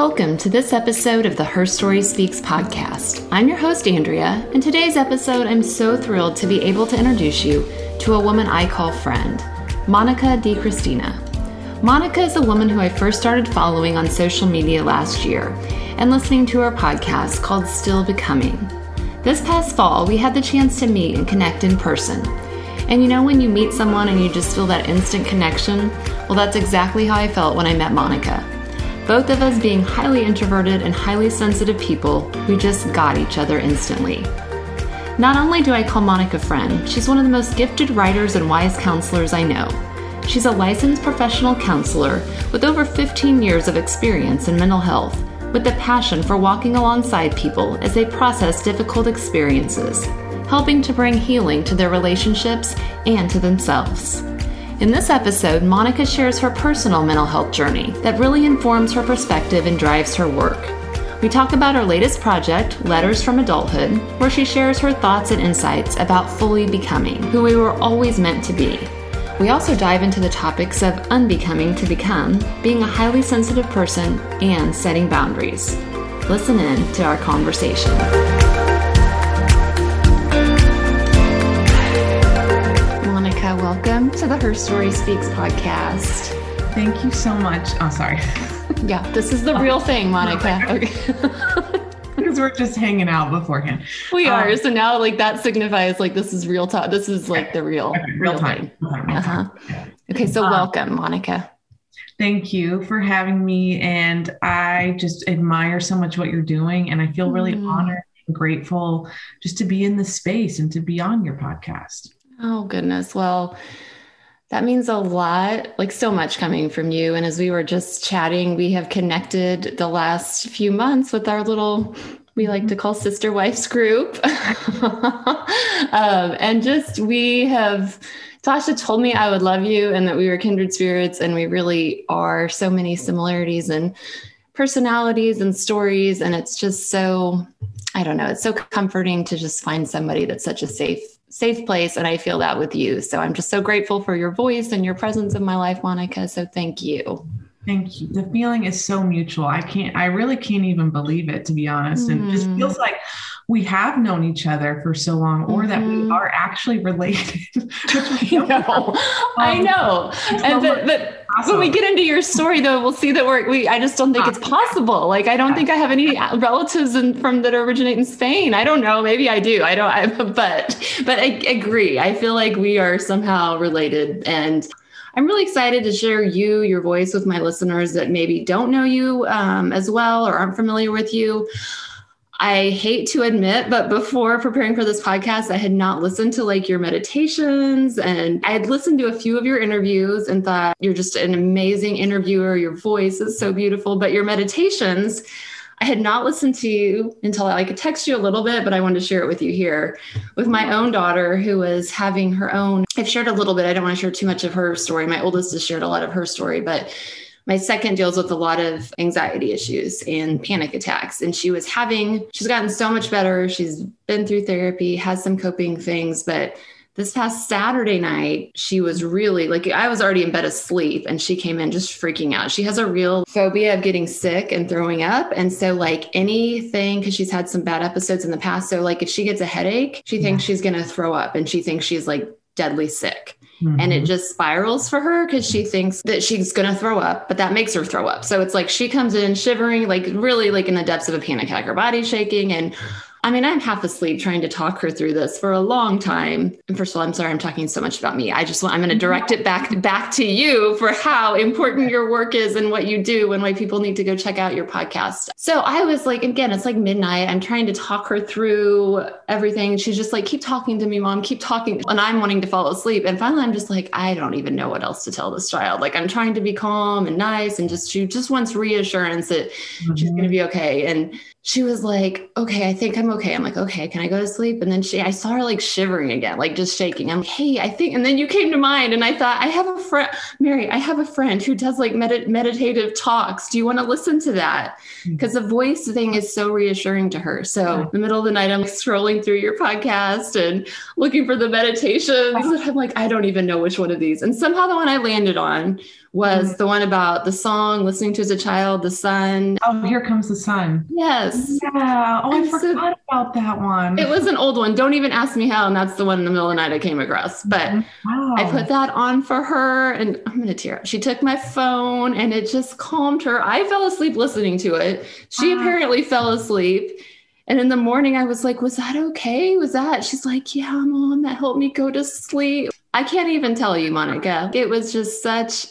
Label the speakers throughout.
Speaker 1: Welcome to this episode of the Her Story Speaks podcast. I'm your host, Andrea. In today's episode, I'm so thrilled to be able to introduce you to a woman I call friend, Monica Di Cristina. Monica is a woman who I first started following on social media last year and listening to her podcast called Still Becoming. This past fall, we had the chance to meet and connect in person. And you know, when you meet someone and you just feel that instant connection? Well, that's exactly how I felt when I met Monica both of us being highly introverted and highly sensitive people we just got each other instantly. Not only do I call Monica a friend, she's one of the most gifted writers and wise counselors I know. She's a licensed professional counselor with over 15 years of experience in mental health, with a passion for walking alongside people as they process difficult experiences, helping to bring healing to their relationships and to themselves. In this episode, Monica shares her personal mental health journey that really informs her perspective and drives her work. We talk about her latest project, Letters from Adulthood, where she shares her thoughts and insights about fully becoming who we were always meant to be. We also dive into the topics of unbecoming to become, being a highly sensitive person, and setting boundaries. Listen in to our conversation. To the Her Story Speaks podcast.
Speaker 2: Thank you so much. Oh, sorry.
Speaker 1: Yeah, this is the real thing, Monica.
Speaker 2: Okay. because we're just hanging out beforehand.
Speaker 1: We um, are. So now, like, that signifies like this is real talk. This is like the real,
Speaker 2: okay, real, real, time. Real
Speaker 1: time. Uh-huh. Okay, so um, welcome, Monica.
Speaker 2: Thank you for having me. And I just admire so much what you're doing. And I feel really mm. honored and grateful just to be in this space and to be on your podcast.
Speaker 1: Oh, goodness. Well, that means a lot, like so much coming from you. And as we were just chatting, we have connected the last few months with our little, we like to call sister wives group. um, and just we have, Tasha told me I would love you and that we were kindred spirits. And we really are so many similarities and personalities and stories. And it's just so, I don't know, it's so comforting to just find somebody that's such a safe safe place. And I feel that with you. So I'm just so grateful for your voice and your presence in my life, Monica. So thank you.
Speaker 2: Thank you. The feeling is so mutual. I can't, I really can't even believe it, to be honest. Mm. And it just mm. feels like we have known each other for so long or mm-hmm. that we mm-hmm. are actually related.
Speaker 1: I know. I um, know. And but awesome. when we get into your story though, we'll see that we're, we, I just don't think it's possible. Like, I don't think I have any relatives in, from that originate in Spain. I don't know. Maybe I do. I don't, I, but, but I agree. I feel like we are somehow related and I'm really excited to share you, your voice with my listeners that maybe don't know you um, as well or aren't familiar with you. I hate to admit, but before preparing for this podcast, I had not listened to like your meditations and I had listened to a few of your interviews and thought you're just an amazing interviewer. Your voice is so beautiful, but your meditations, I had not listened to you until I could text you a little bit, but I wanted to share it with you here with my own daughter who was having her own. I've shared a little bit. I don't want to share too much of her story. My oldest has shared a lot of her story, but my second deals with a lot of anxiety issues and panic attacks. And she was having, she's gotten so much better. She's been through therapy, has some coping things, but this past Saturday night, she was really like, I was already in bed asleep and she came in just freaking out. She has a real phobia of getting sick and throwing up. And so, like, anything, because she's had some bad episodes in the past. So, like, if she gets a headache, she thinks she's going to throw up and she thinks she's like deadly sick. Mm-hmm. And it mm-hmm. just spirals for her because she thinks that she's going to throw up, but that makes her throw up. So it's like she comes in shivering, like really like in the depths of a panic attack, her body shaking. And I mean, I'm half asleep trying to talk her through this for a long time. And first of all, I'm sorry I'm talking so much about me. I just want I'm going to direct it back back to you for how important your work is and what you do and why people need to go check out your podcast. So I was like, again, it's like midnight. I'm trying to talk her through everything. She's just like, keep talking to me, mom, keep talking. And I'm wanting to fall asleep. And finally, I'm just like, I don't even know what else to tell this child. Like I'm trying to be calm and nice and just she just wants reassurance that mm-hmm. she's going to be okay. And she was like, okay, I think I'm okay. I'm like, okay, can I go to sleep? And then she, I saw her like shivering again, like just shaking. I'm like, hey, I think, and then you came to mind and I thought, I have a friend, Mary, I have a friend who does like med- meditative talks. Do you want to listen to that? Because mm-hmm. the voice thing is so reassuring to her. So in the middle of the night, I'm scrolling through your podcast and looking for the meditations. And I'm like, I don't even know which one of these. And somehow the one I landed on was mm-hmm. the one about the song listening to as a child, the sun.
Speaker 2: Oh, here comes the sun.
Speaker 1: Yes.
Speaker 2: Yeah. Oh, and I forgot so, about that one.
Speaker 1: It was an old one. Don't even ask me how. And that's the one in the middle of the night I came across. But mm-hmm. wow. I put that on for her and I'm going to tear up. She took my phone and it just calmed her. I fell asleep listening to it. She uh, apparently fell asleep. And in the morning, I was like, Was that okay? Was that? She's like, Yeah, mom, that helped me go to sleep. I can't even tell you, Monica. It was just such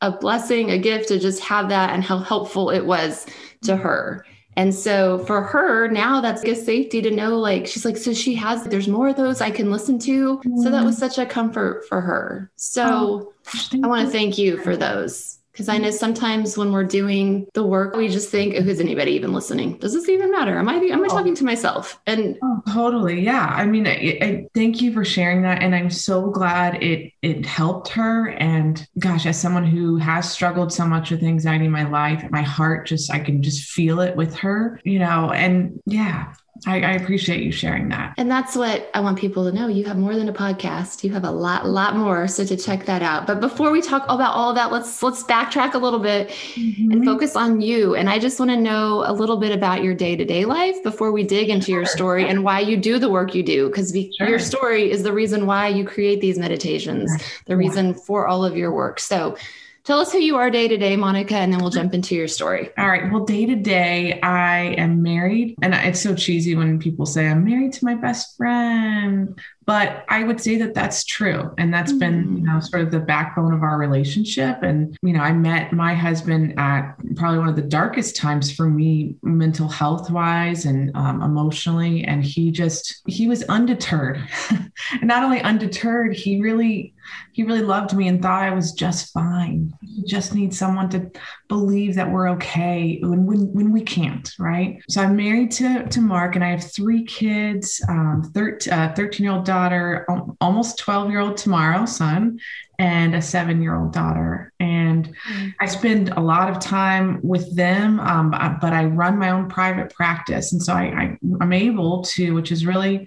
Speaker 1: a blessing, a gift to just have that and how helpful it was to her. And so for her, now that's a safety to know, like, she's like, so she has, there's more of those I can listen to. So that was such a comfort for her. So oh, I want to thank you for those. Because I know sometimes when we're doing the work, we just think, oh, who's anybody even listening? Does this even matter? Am I am I oh. talking to myself? And
Speaker 2: oh, totally, yeah. I mean, I, I, thank you for sharing that, and I'm so glad it it helped her. And gosh, as someone who has struggled so much with anxiety in my life, my heart just I can just feel it with her, you know. And yeah, I, I, appreciate you sharing that.
Speaker 1: And that's what I want people to know. You have more than a podcast. You have a lot, lot more. So to check that out. But before we talk about all that, let's let's backtrack a little bit mm-hmm. and focus on you. And I just want to know a little bit about your day-to-day life before we dig into sure. your story and why you do the work you do. Because sure. your story is the reason why you create these meditations, the reason for all of your work. So Tell us who you are day to day, Monica, and then we'll jump into your story.
Speaker 2: All right. Well, day to day, I am married. And it's so cheesy when people say, I'm married to my best friend. But I would say that that's true. And that's mm-hmm. been, you know, sort of the backbone of our relationship. And, you know, I met my husband at probably one of the darkest times for me, mental health wise and um, emotionally. And he just, he was undeterred. and not only undeterred, he really, he really loved me and thought I was just fine. You just need someone to believe that we're okay when, when, when we can't, right? So I'm married to, to Mark and I have three kids, um, 13, uh, 13 year old daughter, almost 12 year old tomorrow son, and a seven year old daughter. And I spend a lot of time with them, um, but I run my own private practice. And so I, I, I'm able to, which is really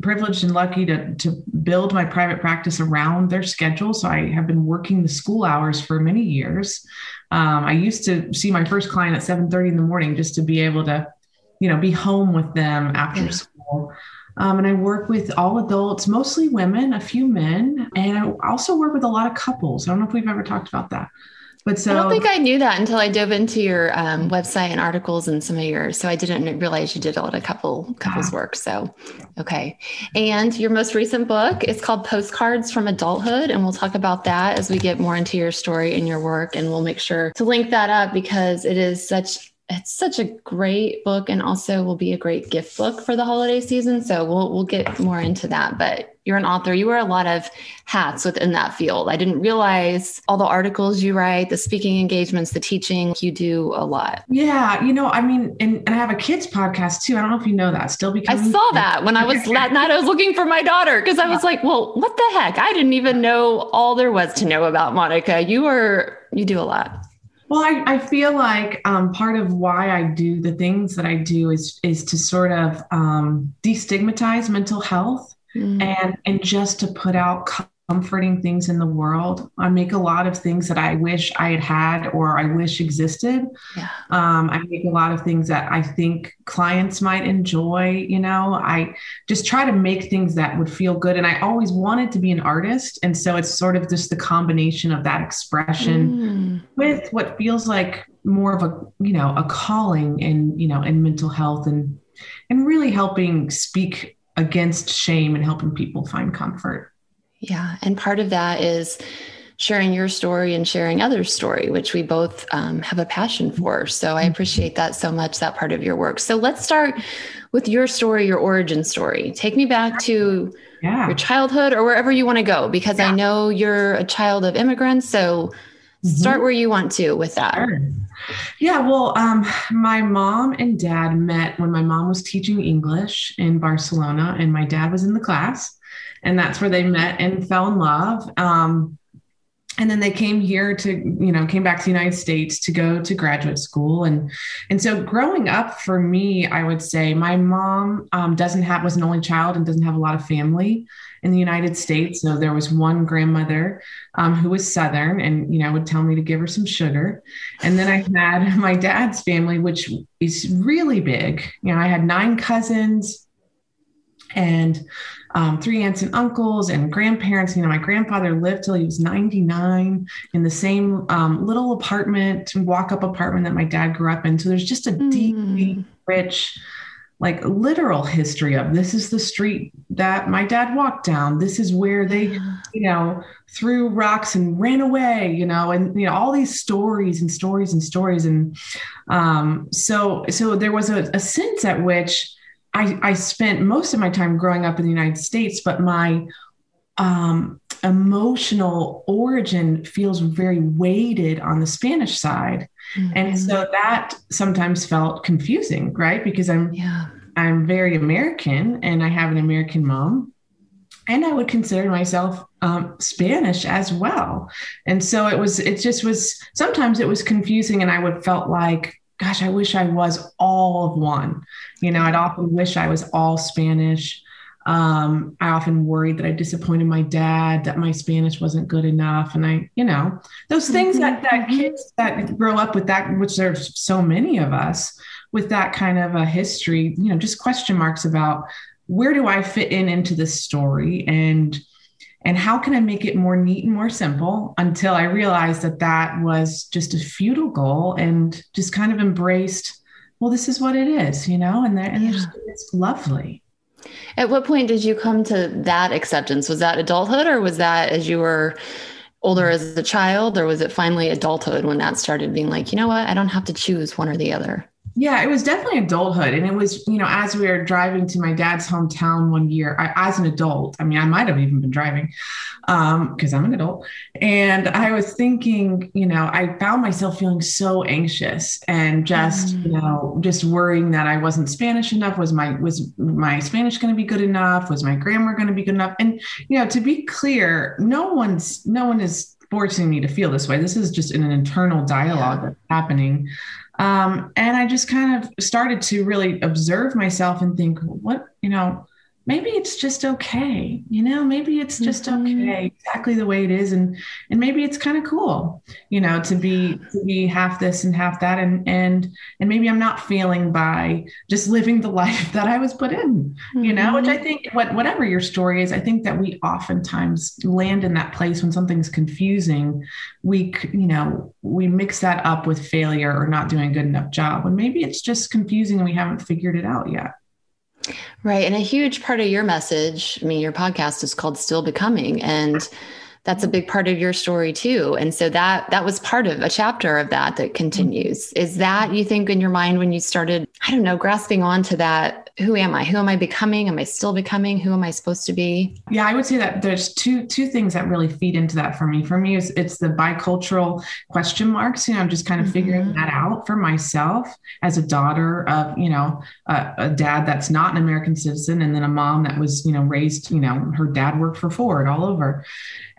Speaker 2: privileged and lucky to, to build my private practice around their schedule. So I have been working the school hours for many years. Um, I used to see my first client at 7:30 in the morning just to be able to, you know, be home with them after yeah. school. Um, and I work with all adults, mostly women, a few men, and I also work with a lot of couples. I don't know if we've ever talked about that. But so
Speaker 1: I don't think I knew that until I dove into your um, website and articles and some of yours. So I didn't realize you did a lot of couple couples wow. work. So okay. And your most recent book is called Postcards from Adulthood. And we'll talk about that as we get more into your story and your work. And we'll make sure to link that up because it is such it's such a great book and also will be a great gift book for the holiday season. So we'll we'll get more into that. But you're an author. You wear a lot of hats within that field. I didn't realize all the articles you write, the speaking engagements, the teaching. You do a lot.
Speaker 2: Yeah, you know, I mean, and, and I have a kids podcast too. I don't know if you know that. Still because
Speaker 1: I saw that when I was that night. I was looking for my daughter because I was like, well, what the heck? I didn't even know all there was to know about Monica. You are you do a lot.
Speaker 2: Well, I, I feel like um, part of why I do the things that I do is is to sort of um, destigmatize mental health mm. and and just to put out comforting things in the world. I make a lot of things that I wish I had had or I wish existed. Yeah. Um, I make a lot of things that I think clients might enjoy. You know, I just try to make things that would feel good. And I always wanted to be an artist. And so it's sort of just the combination of that expression mm. with what feels like more of a, you know, a calling in, you know, in mental health and and really helping speak against shame and helping people find comfort.
Speaker 1: Yeah. And part of that is sharing your story and sharing others' story, which we both um, have a passion for. So I mm-hmm. appreciate that so much, that part of your work. So let's start with your story, your origin story. Take me back to yeah. your childhood or wherever you want to go, because yeah. I know you're a child of immigrants. So mm-hmm. start where you want to with that. Sure.
Speaker 2: Yeah, well, um, my mom and dad met when my mom was teaching English in Barcelona, and my dad was in the class and that's where they met and fell in love. Um, and then they came here to you know came back to the united states to go to graduate school. And and so growing up for me i would say my mom um, doesn't have was an only child and doesn't have a lot of family in the united states. So there was one grandmother um, who was southern and you know would tell me to give her some sugar. And then i had my dad's family which is really big. You know i had nine cousins and um, three aunts and uncles and grandparents. You know, my grandfather lived till he was 99 in the same um, little apartment, walk up apartment that my dad grew up in. So there's just a mm. deep, rich, like literal history of this is the street that my dad walked down. This is where they, you know, threw rocks and ran away, you know, and you know, all these stories and stories and stories. And um, so so there was a, a sense at which I, I spent most of my time growing up in the United States, but my um, emotional origin feels very weighted on the Spanish side. Mm-hmm. And so that sometimes felt confusing, right? Because I'm yeah. I'm very American and I have an American mom. And I would consider myself um, Spanish as well. And so it was, it just was, sometimes it was confusing. And I would felt like gosh, I wish I was all of one. You know, I'd often wish I was all Spanish. Um, I often worried that I disappointed my dad, that my Spanish wasn't good enough. And I, you know, those things that, that mm-hmm. kids that grow up with that, which there's so many of us with that kind of a history, you know, just question marks about where do I fit in into this story? And, and how can I make it more neat and more simple until I realized that that was just a futile goal and just kind of embraced, well, this is what it is, you know, and, and yeah. it's lovely.
Speaker 1: At what point did you come to that acceptance? Was that adulthood or was that as you were older as a child or was it finally adulthood when that started being like, you know what, I don't have to choose one or the other?
Speaker 2: Yeah, it was definitely adulthood. And it was, you know, as we were driving to my dad's hometown one year, I, as an adult, I mean, I might have even been driving because um, I'm an adult. And I was thinking, you know, I found myself feeling so anxious and just, mm. you know, just worrying that I wasn't Spanish enough. Was my, was my Spanish going to be good enough? Was my grammar going to be good enough? And, you know, to be clear, no one's, no one is forcing me to feel this way. This is just an internal dialogue yeah. that's happening. Um, and I just kind of started to really observe myself and think, what, you know, maybe it's just okay you know maybe it's just mm-hmm. okay exactly the way it is and and maybe it's kind of cool you know to be to be half this and half that and and and maybe i'm not feeling by just living the life that i was put in mm-hmm. you know which i mm-hmm. think what whatever your story is i think that we oftentimes land in that place when something's confusing we you know we mix that up with failure or not doing a good enough job when maybe it's just confusing and we haven't figured it out yet
Speaker 1: Right. And a huge part of your message, I mean, your podcast is called Still Becoming. And that's a big part of your story too. And so that that was part of a chapter of that that mm-hmm. continues. Is that you think in your mind when you started, I don't know, grasping onto that who am I? Who am I becoming? Am I still becoming? Who am I supposed to be?
Speaker 2: Yeah, I would say that there's two two things that really feed into that for me. For me, it's, it's the bicultural question marks. You know, I'm just kind of mm-hmm. figuring that out for myself as a daughter of you know a, a, dad that's not an American citizen, and then a mom that was you know raised you know her dad worked for Ford all over.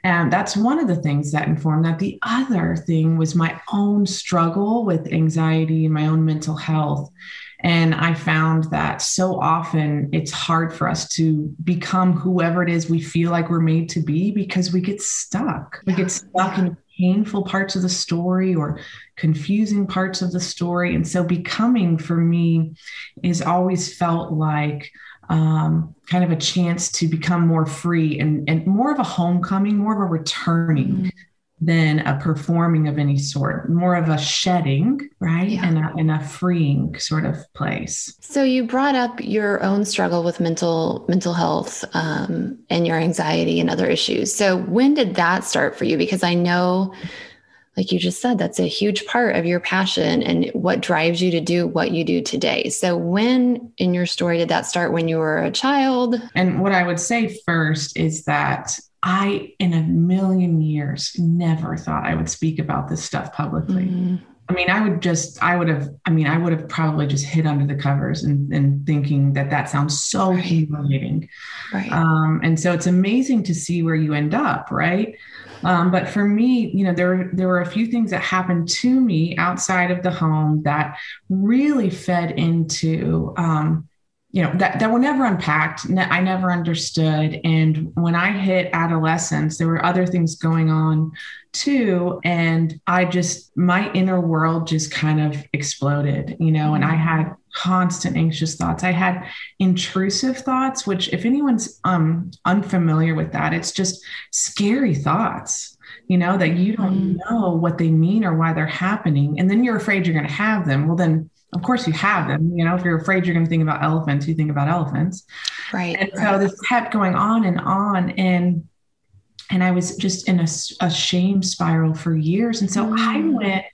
Speaker 2: And that's one of the things that informed that. The other thing was my own struggle with anxiety and my own mental health. And I found that so often it's hard for us to become whoever it is we feel like we're made to be because we get stuck. We get stuck in painful parts of the story or confusing parts of the story. And so becoming for me is always felt like um, kind of a chance to become more free and, and more of a homecoming, more of a returning. Mm-hmm than a performing of any sort, more of a shedding, right? Yeah. And, a, and a freeing sort of place.
Speaker 1: So you brought up your own struggle with mental mental health um, and your anxiety and other issues. So when did that start for you? Because I know, like you just said, that's a huge part of your passion and what drives you to do what you do today. So when in your story did that start? When you were a child?
Speaker 2: And what I would say first is that I, in a million years, never thought I would speak about this stuff publicly. Mm-hmm. I mean, I would just, I would have, I mean, I would have probably just hid under the covers and, and thinking that that sounds so right. humiliating. Right. Um, and so it's amazing to see where you end up, right? Um, but for me, you know, there there were a few things that happened to me outside of the home that really fed into um, you know that, that were never unpacked i never understood. And when i hit adolescence there were other things going on too. And i just my inner world just kind of exploded you know and i had constant anxious thoughts. I had intrusive thoughts which if anyone's um unfamiliar with that it's just scary thoughts you know that you don't mm. know what they mean or why they're happening. And then you're afraid you're going to have them. Well then of course you have them you know if you're afraid you're going to think about elephants you think about elephants
Speaker 1: right
Speaker 2: and
Speaker 1: right.
Speaker 2: so this kept going on and on and and i was just in a, a shame spiral for years and so mm. i went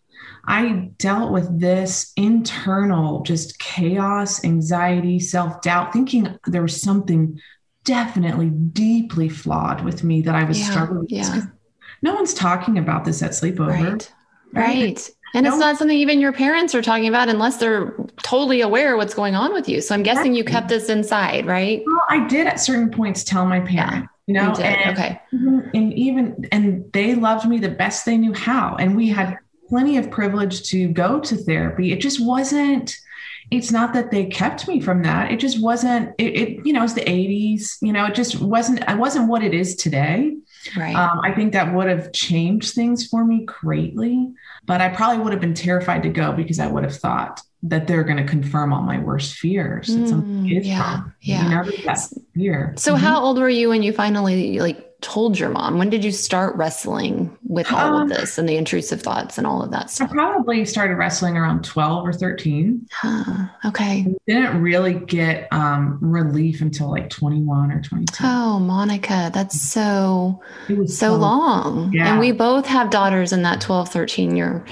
Speaker 2: i dealt with this internal just chaos anxiety self-doubt thinking there was something definitely deeply flawed with me that i was
Speaker 1: yeah,
Speaker 2: struggling with
Speaker 1: yeah.
Speaker 2: no one's talking about this at sleepover
Speaker 1: right right and it's not something even your parents are talking about unless they're totally aware what's going on with you. So I'm guessing you kept this inside, right?
Speaker 2: Well, I did at certain points tell my parents, yeah, you know,
Speaker 1: you and,
Speaker 2: okay. And even, and they loved me the best they knew how. And we had plenty of privilege to go to therapy. It just wasn't, it's not that they kept me from that. It just wasn't, it, it you know, it's the 80s, you know, it just wasn't, I wasn't what it is today.
Speaker 1: Right.
Speaker 2: Um, I think that would have changed things for me greatly, but I probably would have been terrified to go because I would have thought that they're going to confirm all my worst fears.
Speaker 1: Mm, yeah, wrong. yeah.
Speaker 2: You know, that fear.
Speaker 1: So, mm-hmm. how old were you when you finally like told your mom? When did you start wrestling with all um, of this and the intrusive thoughts and all of that stuff?
Speaker 2: I probably started wrestling around 12 or 13.
Speaker 1: Huh, okay.
Speaker 2: didn't really get um, relief until like 21 or 22.
Speaker 1: Oh, Monica, that's so, so, so long.
Speaker 2: Yeah.
Speaker 1: And we both have daughters in that 12, 13 year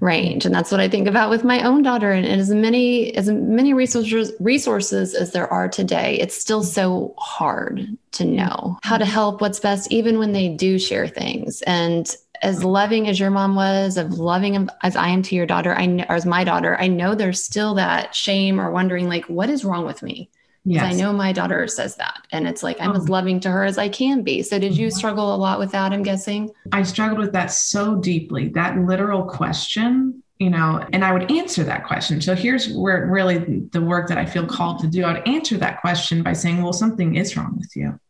Speaker 1: range and that's what i think about with my own daughter and as many as many resources resources as there are today it's still so hard to know how to help what's best even when they do share things and as loving as your mom was of loving as i am to your daughter i know or as my daughter i know there's still that shame or wondering like what is wrong with me Yes. I know my daughter says that. And it's like I'm oh. as loving to her as I can be. So did you mm-hmm. struggle a lot with that, I'm guessing?
Speaker 2: I struggled with that so deeply. That literal question, you know, and I would answer that question. So here's where really the work that I feel called to do. I would answer that question by saying, well, something is wrong with you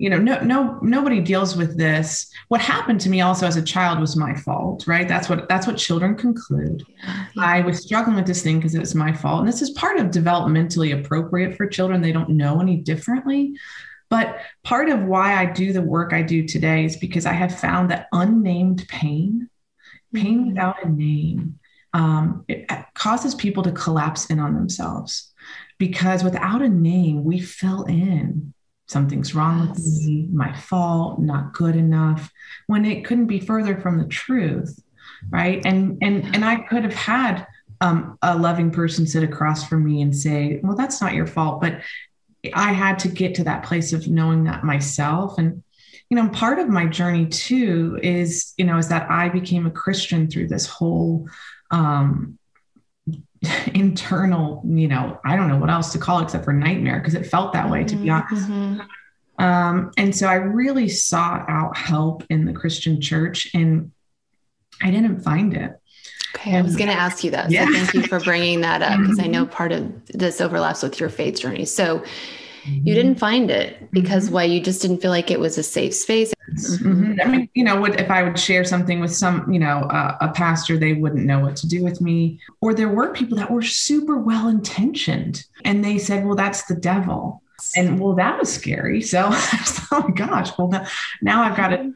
Speaker 2: you know no no nobody deals with this. What happened to me also as a child was my fault right? That's what that's what children conclude. Yeah, i was struggling with this thing because it was my fault. And this is part of developmentally appropriate for children. They don't know any differently. But part of why i do the work i do today is because i have found that unnamed pain pain mm-hmm. without a name um, it causes people to collapse in on themselves. Because without a name we fill in something's wrong yes. with me, my fault, not good enough, when it couldn't be further from the truth, right? And and and I could have had um, a loving person sit across from me and say, "Well, that's not your fault," but I had to get to that place of knowing that myself and you know part of my journey too is you know is that i became a christian through this whole um internal, you know, I don't know what else to call it except for nightmare because it felt that way, to be mm-hmm, honest. Mm-hmm. Um, and so I really sought out help in the Christian church and I didn't find it.
Speaker 1: Okay, I was going to ask you that. Yeah. So thank you for bringing that up because I know part of this overlaps with your faith journey. So you didn't find it because mm-hmm. why? You just didn't feel like it was a safe space.
Speaker 2: Mm-hmm. i mean you know what if i would share something with some you know uh, a pastor they wouldn't know what to do with me. Or there were people that were super well intentioned and they said well that's the devil. And well that was scary. So oh my gosh. Well now i've got to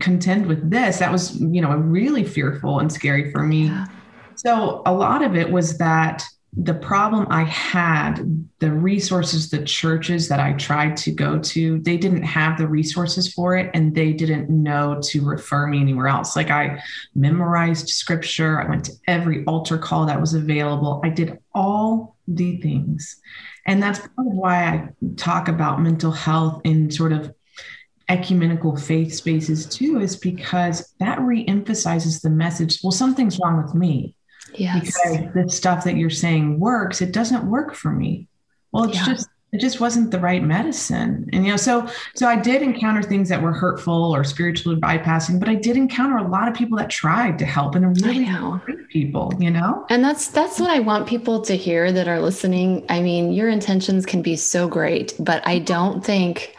Speaker 2: contend with this. That was you know really fearful and scary for me. Yeah. so a lot of it was that the problem I had, the resources, the churches that I tried to go to, they didn't have the resources for it and they didn't know to refer me anywhere else. Like I memorized scripture, I went to every altar call that was available. I did all the things. And that's part of why I talk about mental health in sort of ecumenical faith spaces too, is because that reemphasizes the message well, something's wrong with me
Speaker 1: Yes.
Speaker 2: Because the stuff that you're saying works, it doesn't work for me. Well, it's yeah. just it just wasn't the right medicine and you know so so i did encounter things that were hurtful or spiritually bypassing but i did encounter a lot of people that tried to help and really great people you know
Speaker 1: and that's that's what i want people to hear that are listening i mean your intentions can be so great but i don't think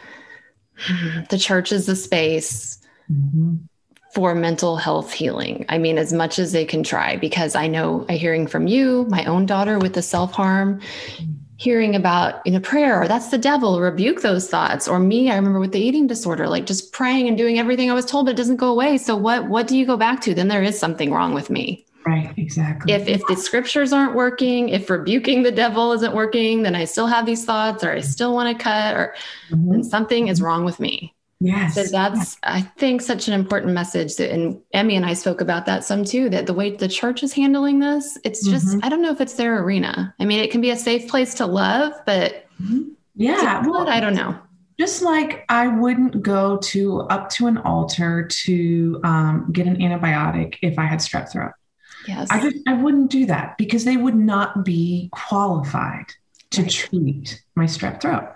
Speaker 1: the church is the space mm-hmm. For mental health healing. I mean as much as they can try because i know i hearing from you my own daughter with the self-harm hearing about in a prayer or that's the devil rebuke those thoughts. Or me i remember with the eating disorder like just praying and doing everything i was told but it doesn't go away. So what what do you go back to? Then there is something wrong with me.
Speaker 2: Right exactly.
Speaker 1: If if the scriptures aren't working if rebuking the devil isn't working then i still have these thoughts or i still want to cut or mm-hmm. then something is wrong with me
Speaker 2: Yes.
Speaker 1: So that's, I think, such an important message. That, and Emmy and I spoke about that some too, that the way the church is handling this, it's just, mm-hmm. I don't know if it's their arena. I mean, it can be a safe place to love, but
Speaker 2: mm-hmm. yeah,
Speaker 1: well, I don't know.
Speaker 2: Just like I wouldn't go to up to an altar to um, get an antibiotic if I had strep throat.
Speaker 1: Yes.
Speaker 2: I just I wouldn't do that because they would not be qualified to right. treat my strep throat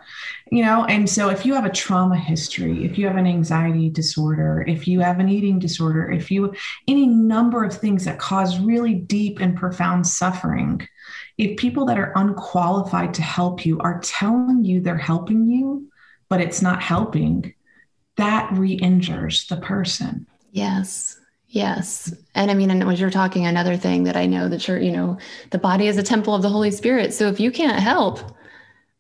Speaker 2: you know and so if you have a trauma history if you have an anxiety disorder if you have an eating disorder if you any number of things that cause really deep and profound suffering if people that are unqualified to help you are telling you they're helping you but it's not helping that re-injures the person
Speaker 1: yes Yes. And I mean, and as you're talking, another thing that I know that you're, you know, the body is a temple of the Holy Spirit. So if you can't help,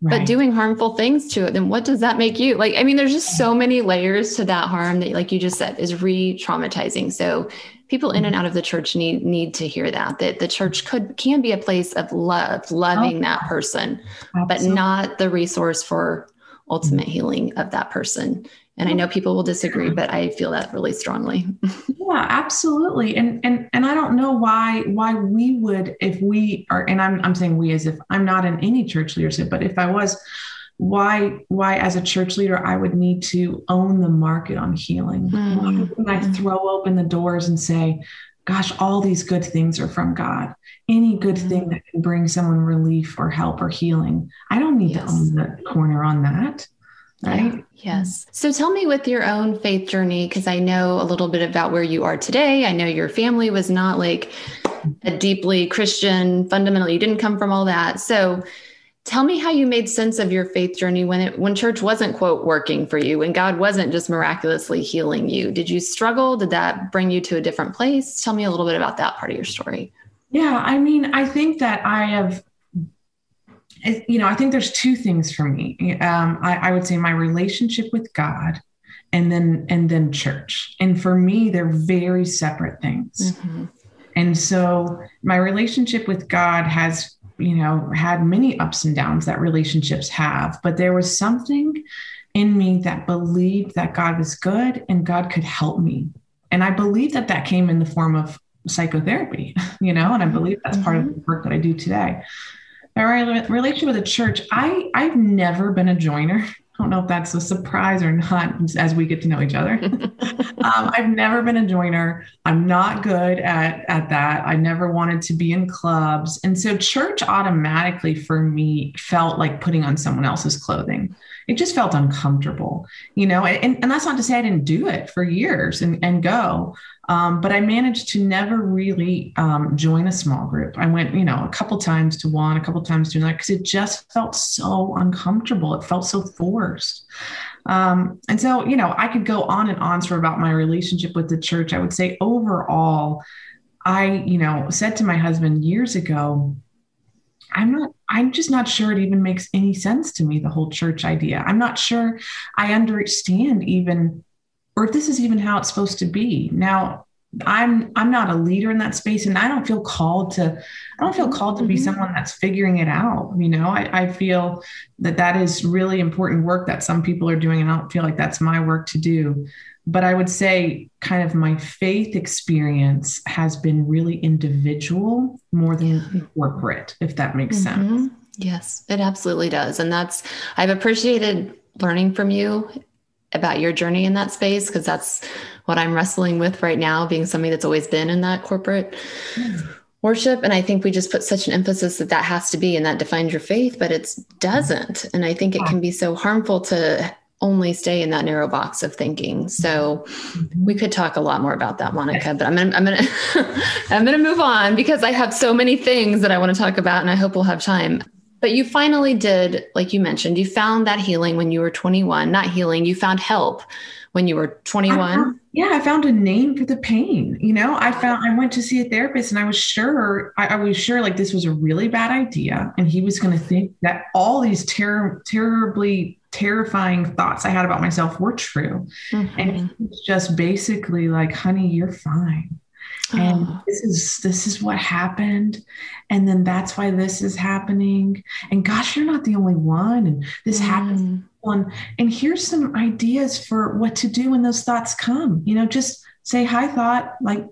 Speaker 1: Right. but doing harmful things to it then what does that make you like i mean there's just so many layers to that harm that like you just said is re-traumatizing so people in and out of the church need need to hear that that the church could can be a place of love loving oh, that person absolutely. but not the resource for ultimate mm-hmm. healing of that person and i know people will disagree but i feel that really strongly
Speaker 2: yeah absolutely and and and i don't know why why we would if we are and i'm i'm saying we as if i'm not in any church leadership but if i was why why as a church leader i would need to own the market on healing mm-hmm. why would i mm-hmm. throw open the doors and say gosh all these good things are from god any good mm-hmm. thing that can bring someone relief or help or healing i don't need yes. to own the corner on that right? Yeah.
Speaker 1: Yes. Mm-hmm. So tell me with your own faith journey, because I know a little bit about where you are today. I know your family was not like a deeply Christian, fundamentally, you didn't come from all that. So tell me how you made sense of your faith journey when it when church wasn't quote working for you when god wasn't just miraculously healing you did you struggle did that bring you to a different place tell me a little bit about that part of your story
Speaker 2: yeah i mean i think that i have you know, I think there's two things for me. Um, I, I would say my relationship with God and then and then church. And for me, they're very separate things. Mm-hmm. And so my relationship with God has, you know, had many ups and downs that relationships have, but there was something in me that believed that God was good and God could help me. And I believe that that came in the form of psychotherapy, you know, and I believe that's mm-hmm. part of mm-hmm. the work that I do today my relationship with the church, I I've never been a joiner. I don't know if that's a surprise or not as we get to know each other. um, I've never been a joiner. I'm not good at, at that. I never wanted to be in clubs. And so church automatically for me felt like putting on someone else's clothing. It just felt uncomfortable, you know, and, and that's not to say I didn't do it for years and, and go. Um, but I managed to never really um, join a small group. I went, you know, a couple times to one, a couple times to another, because it just felt so uncomfortable. It felt so forced. Um, and so, you know, I could go on and on sort of about my relationship with the church. I would say overall, I, you know, said to my husband years ago, I'm not, I'm just not sure it even makes any sense to me, the whole church idea. I'm not sure I understand even or if this is even how it's supposed to be. Now, I'm I'm not a leader in that space, and I don't feel called to. I don't feel called to be mm-hmm. someone that's figuring it out. You know, I, I feel that that is really important work that some people are doing, and I don't feel like that's my work to do. But I would say, kind of my faith experience has been really individual more than corporate, if that makes mm-hmm. sense.
Speaker 1: Yes, it absolutely does, and that's I've appreciated learning from you about your journey in that space because that's what I'm wrestling with right now, being somebody that's always been in that corporate worship. And i think we just put such an emphasis that that has to be and that defines your faith but it doesn't. And i think it can be so harmful to only stay in that narrow box of thinking. So mm-hmm. we could talk a lot more about that, Monica, but I'm gonna I'm gonna I'm gonna move on because I have so many things that I want to talk about and I hope we'll have time. But you finally did, like you mentioned, you found that healing when you were 21, not healing, you found help when you were 21.
Speaker 2: yeah, I found a name for the pain. You know, I found I went to see a therapist and I was sure, I, I was sure like this was a really bad idea. And he was gonna think that all these ter- terribly terrifying thoughts I had about myself were true. Mm-hmm. And it's just basically like, honey, you're fine. And oh. this is this is what happened. And then that's why this is happening. And gosh, you're not the only one. And this mm. happens one. And here's some ideas for what to do when those thoughts come. You know, just say hi thought, like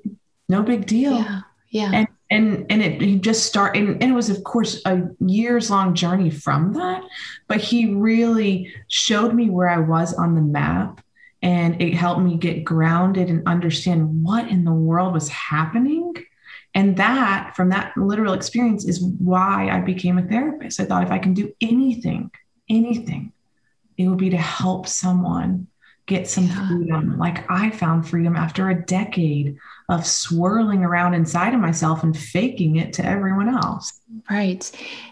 Speaker 2: no big deal.
Speaker 1: Yeah. Yeah.
Speaker 2: And and and it he just start and, and it was of course a years long journey from that but he really showed me where i was on the map and it helped me get grounded and understand what in the world was happening and that from that literal experience is why i became a therapist. I thought if i can do anything anything it would be to help someone get some yeah. freedom. Like I found freedom after a decade of swirling around inside of myself and faking it to everyone else.
Speaker 1: Right.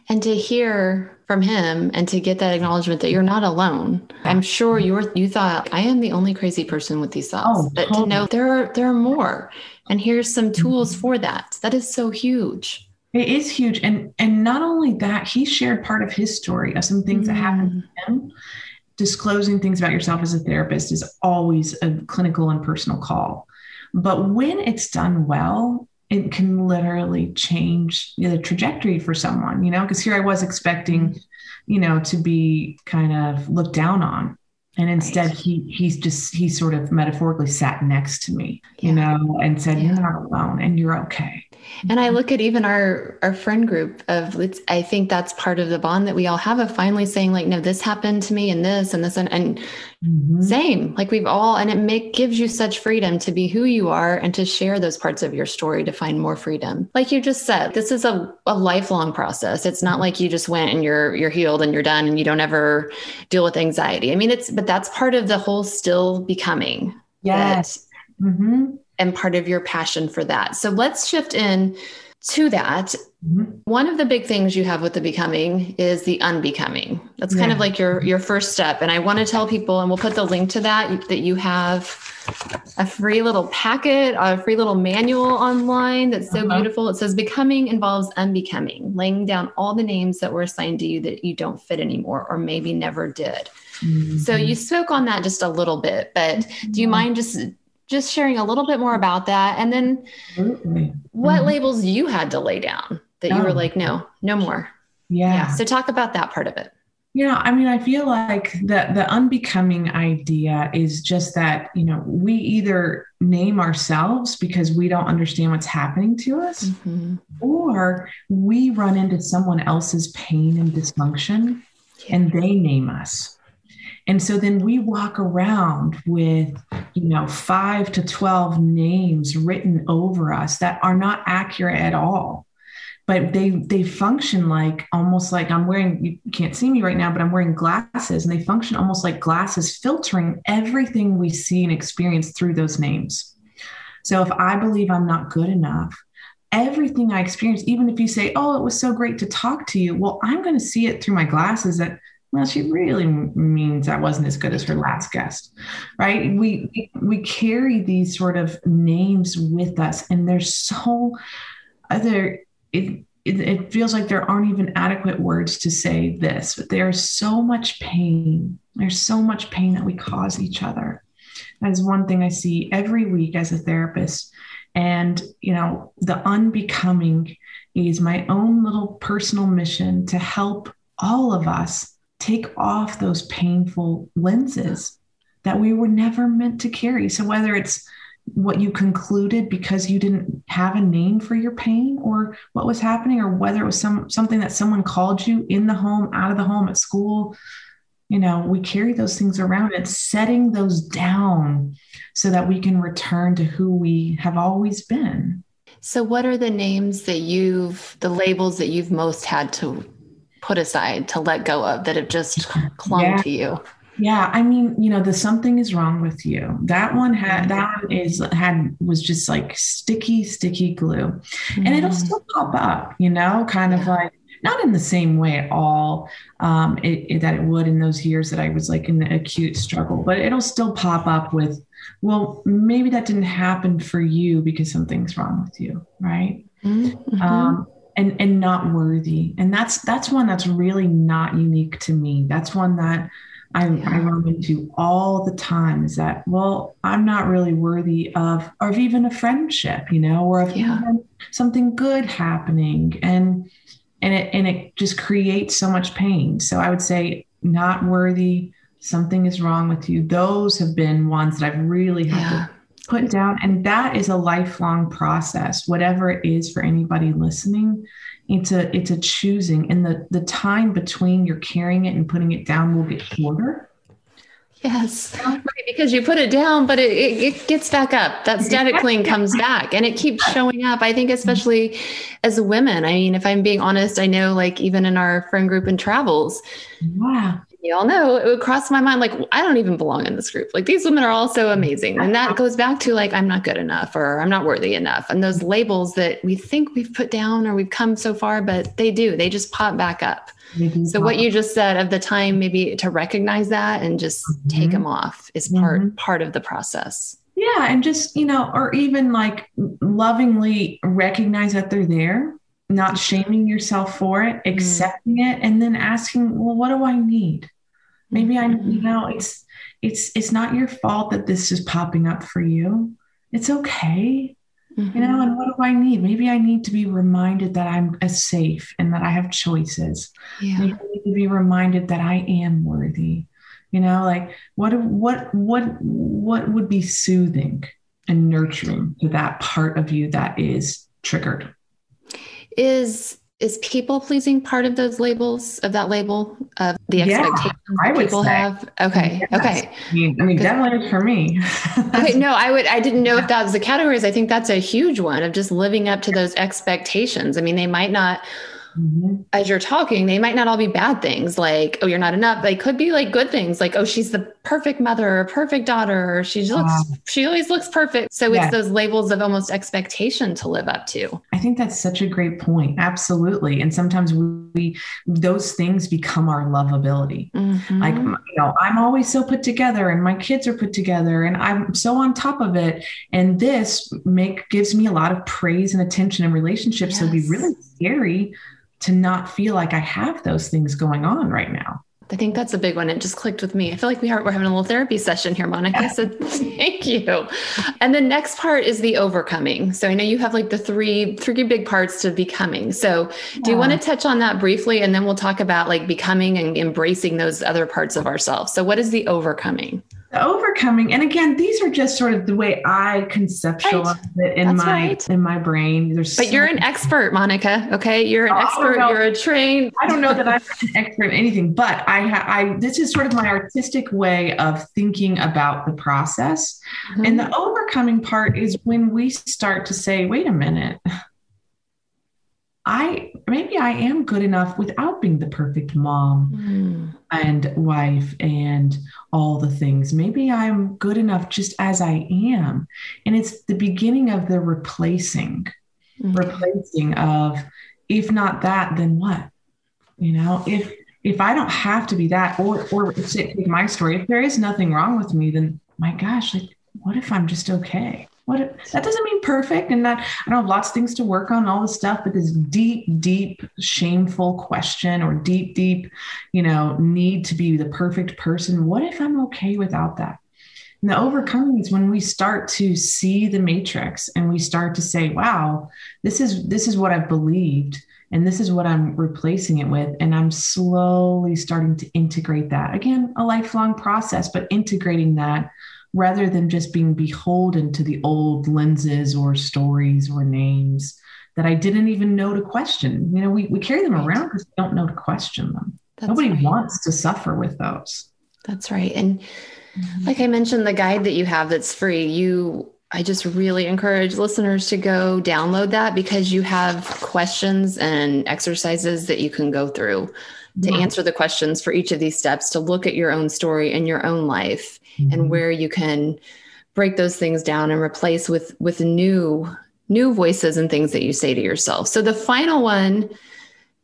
Speaker 1: And to hear from him and to get that acknowledgement that you're not alone. I'm sure you were you thought I am the only crazy person with these thoughts. Oh, but totally. to know there are there are more. And here's some tools mm-hmm. for that. That is so huge.
Speaker 2: It is huge. And and not only that, he shared part of his story of some things mm. that happened to him disclosing things about yourself as a therapist is always a clinical and personal call. But when it's done well, it can literally change the trajectory for someone, you know, because here I was expecting, mm-hmm. you know, to be kind of looked down on. And instead right. he he's just he sort of metaphorically sat next to me, yeah. you know, and said, yeah. You're not alone and you're okay.
Speaker 1: And I look at even our our friend group of let's I think that's part of the bond that we all have of finally saying like no this happened to me and this and this and, and mm-hmm. same like we've all and it make gives you such freedom to be who you are and to share those parts of your story to find more freedom. Like you just said this is a, a lifelong process. It's not like you just went and you're you're healed and you're done and you don't ever deal with anxiety. I mean it's but that's part of the whole still becoming.
Speaker 2: Yes.
Speaker 1: That, mm-hmm and part of your passion for that. So let's shift in to that. Mm-hmm. One of the big things you have with the becoming is the unbecoming. That's yeah. kind of like your your first step. And I want to tell people, and we'll put the link to that, that you have a free little packet, a free little manual online that's so uh-huh. beautiful. It says becoming involves unbecoming, laying down all the names that were assigned to you that you don't fit anymore or maybe never did. Mm-hmm. So you spoke on that just a little bit, but do you mind just just sharing a little bit more about that. And then Absolutely. what mm-hmm. labels you had to lay down that you were oh. like, no, no more.
Speaker 2: Yeah. yeah.
Speaker 1: So talk about that part of it.
Speaker 2: Yeah, I mean, I feel like the the unbecoming idea is just that, you know, we either name ourselves because we don't understand what's happening to us, mm-hmm. or we run into someone else's pain and dysfunction yeah. and they name us. And so then we walk around with, you know, five to 12 names written over us that are not accurate at all. But they they function like almost like I'm wearing you can't see me right now, but I'm wearing glasses and they function almost like glasses filtering everything we see and experience through those names. So if I believe I'm not good enough, everything I experience, even if you say, Oh, it was so great to talk to you, well, I'm going to see it through my glasses that well, she really means I wasn't as good as her last guest, right? We we carry these sort of names with us, and there's so other it, it it feels like there aren't even adequate words to say this, but there's so much pain. There's so much pain that we cause each other. That is one thing I see every week as a therapist. And, you know, the unbecoming is my own little personal mission to help all of us take off those painful lenses that we were never meant to carry. So, whether it's what you concluded because you didn't have a name for your pain or what was happening or whether it was some something that someone called you in the home out of the home at school you know we carry those things around and setting those down so that we can return to who we have always been
Speaker 1: So, what are the names that you've, the labels that you've most had to put aside, to let go of, that have just clung yeah. to you?
Speaker 2: Yeah, I mean, you know, the something is wrong with you. That one had mm-hmm. that one is had was just like sticky, sticky glue, mm-hmm. and it'll mm-hmm. still pop up. You know, kind yeah. of like not in the same way at all um, it, it, that it would in those years that I was like in the acute struggle, but it'll still pop up with, well, maybe that didn't happen for you because something's wrong with you, right? Mm-hmm. Um, and and not worthy, and that's that's one that's really not unique to me. That's one that I, yeah. I run into all the time is that, well, I'm not really worthy of, of even a friendship, you know, or of yeah. something good happening. And, and it, and it just creates so much pain. So I would say not worthy, something is wrong with you. Those have been ones that I've really had yeah. to put down. And that is a lifelong process, whatever it is for anybody listening. It's a it's a choosing and the the time between you're carrying it and putting it down will get shorter.
Speaker 1: Yes. Right, because you put it down but it, it, it gets back up. That static cling comes back and it keeps showing up i think especially as women. I mean if i'm being honest i know like even in our friend group and travels
Speaker 2: wow
Speaker 1: you all know it would cross my mind like i don't even belong in this group. Like these women are all so amazing. And that goes back to like i'm not good enough or i'm not worthy enough. And those labels that we think we've put down or we've come so far but they do they just pop back up. So what you just said of the time maybe to recognize that and just mm-hmm. take them off is part mm-hmm. part of the process.
Speaker 2: Yeah and just you know or even like lovingly recognize that they're there not shaming yourself for it, mm. accepting mm. it, and then asking, well, what do I need? Maybe I, you know, it's it's it's not your fault that this is popping up for you. It's okay. Mm-hmm. You know, and what do I need? Maybe I need to be reminded that I'm safe and that I have choices. Yeah. Maybe I need to be reminded that I am worthy. You know, like what what what what would be soothing and nurturing to that part of you that is triggered?
Speaker 1: Is is people pleasing part of those labels of that label of the expectations
Speaker 2: yeah,
Speaker 1: people
Speaker 2: say.
Speaker 1: have? Okay yes. okay.
Speaker 2: I mean, I mean definitely for me.
Speaker 1: Okay no i would i didn't know if that was the categories. I think that's a huge one of just living up to those expectations. I mean they might not mm-hmm. as you're talking, they might not all be bad things like, oh, you're not enough. They could be like good things like, oh, she's the perfect mother or perfect daughter, or she looks, she always looks perfect. So it's those labels of almost expectation to live up to.
Speaker 2: I think that's such a great point. Absolutely. And sometimes we, those things become our lovability. Mm-hmm. Like, you know, I'm always so put together and my kids are put together and I'm so on top of it. And this make gives me a lot of praise and attention in relationships. Yes. So it'd be really scary to not feel like I have those things going on right now.
Speaker 1: I think that's a big one. It just clicked with me. I feel like we are we're having a little therapy session here, Monica. Yeah. So thank you. And the next part is the overcoming. So I know you have like the three three big parts to becoming. So do you want to touch on that briefly and then we'll talk about like becoming and embracing those other parts of ourselves. So what is the overcoming?
Speaker 2: The overcoming. And again these are just sort of the way i conceptualize right. it in That's my right. in my brain. There's
Speaker 1: but so you're an expert monica okay? You're an oh, expert. you're a trained
Speaker 2: i don't know that i'm an expert in anything but i ha- i this is sort of my artistic way of thinking about the process. Mm-hmm. and the overcoming part is when we start to say wait a minute. I maybe I am good enough without being the perfect mom mm. and wife and all the things. Maybe I'm good enough just as I am. And it's the beginning of the replacing, mm. replacing of if not that, then what? You know, if if I don't have to be that, or or take my story, if there is nothing wrong with me, then my gosh, like what if I'm just okay? What that doesn't mean perfect and that I don't have lots of things to work on, all this stuff, but this deep, deep, shameful question or deep, deep, you know, need to be the perfect person. What if I'm okay without that? And the overcoming is when we start to see the matrix and we start to say, wow, this is this is what I've believed and this is what I'm replacing it with. And I'm slowly starting to integrate that. Again, a lifelong process, but integrating that rather than just being beholden to the old lenses or stories or names that I didn't even know to question. You know, we, we carry them right. around because we don't know to question them. That's Nobody right. wants to suffer with those.
Speaker 1: That's right. And mm-hmm. like I mentioned, the guide that you have that's free, you I just really encourage listeners to go download that because you have questions and exercises that you can go through to yeah. answer the questions for each of these steps, to look at your own story and your own life mm-hmm. and where you can break those things down and replace with with new new voices and things that you say to yourself. So the final one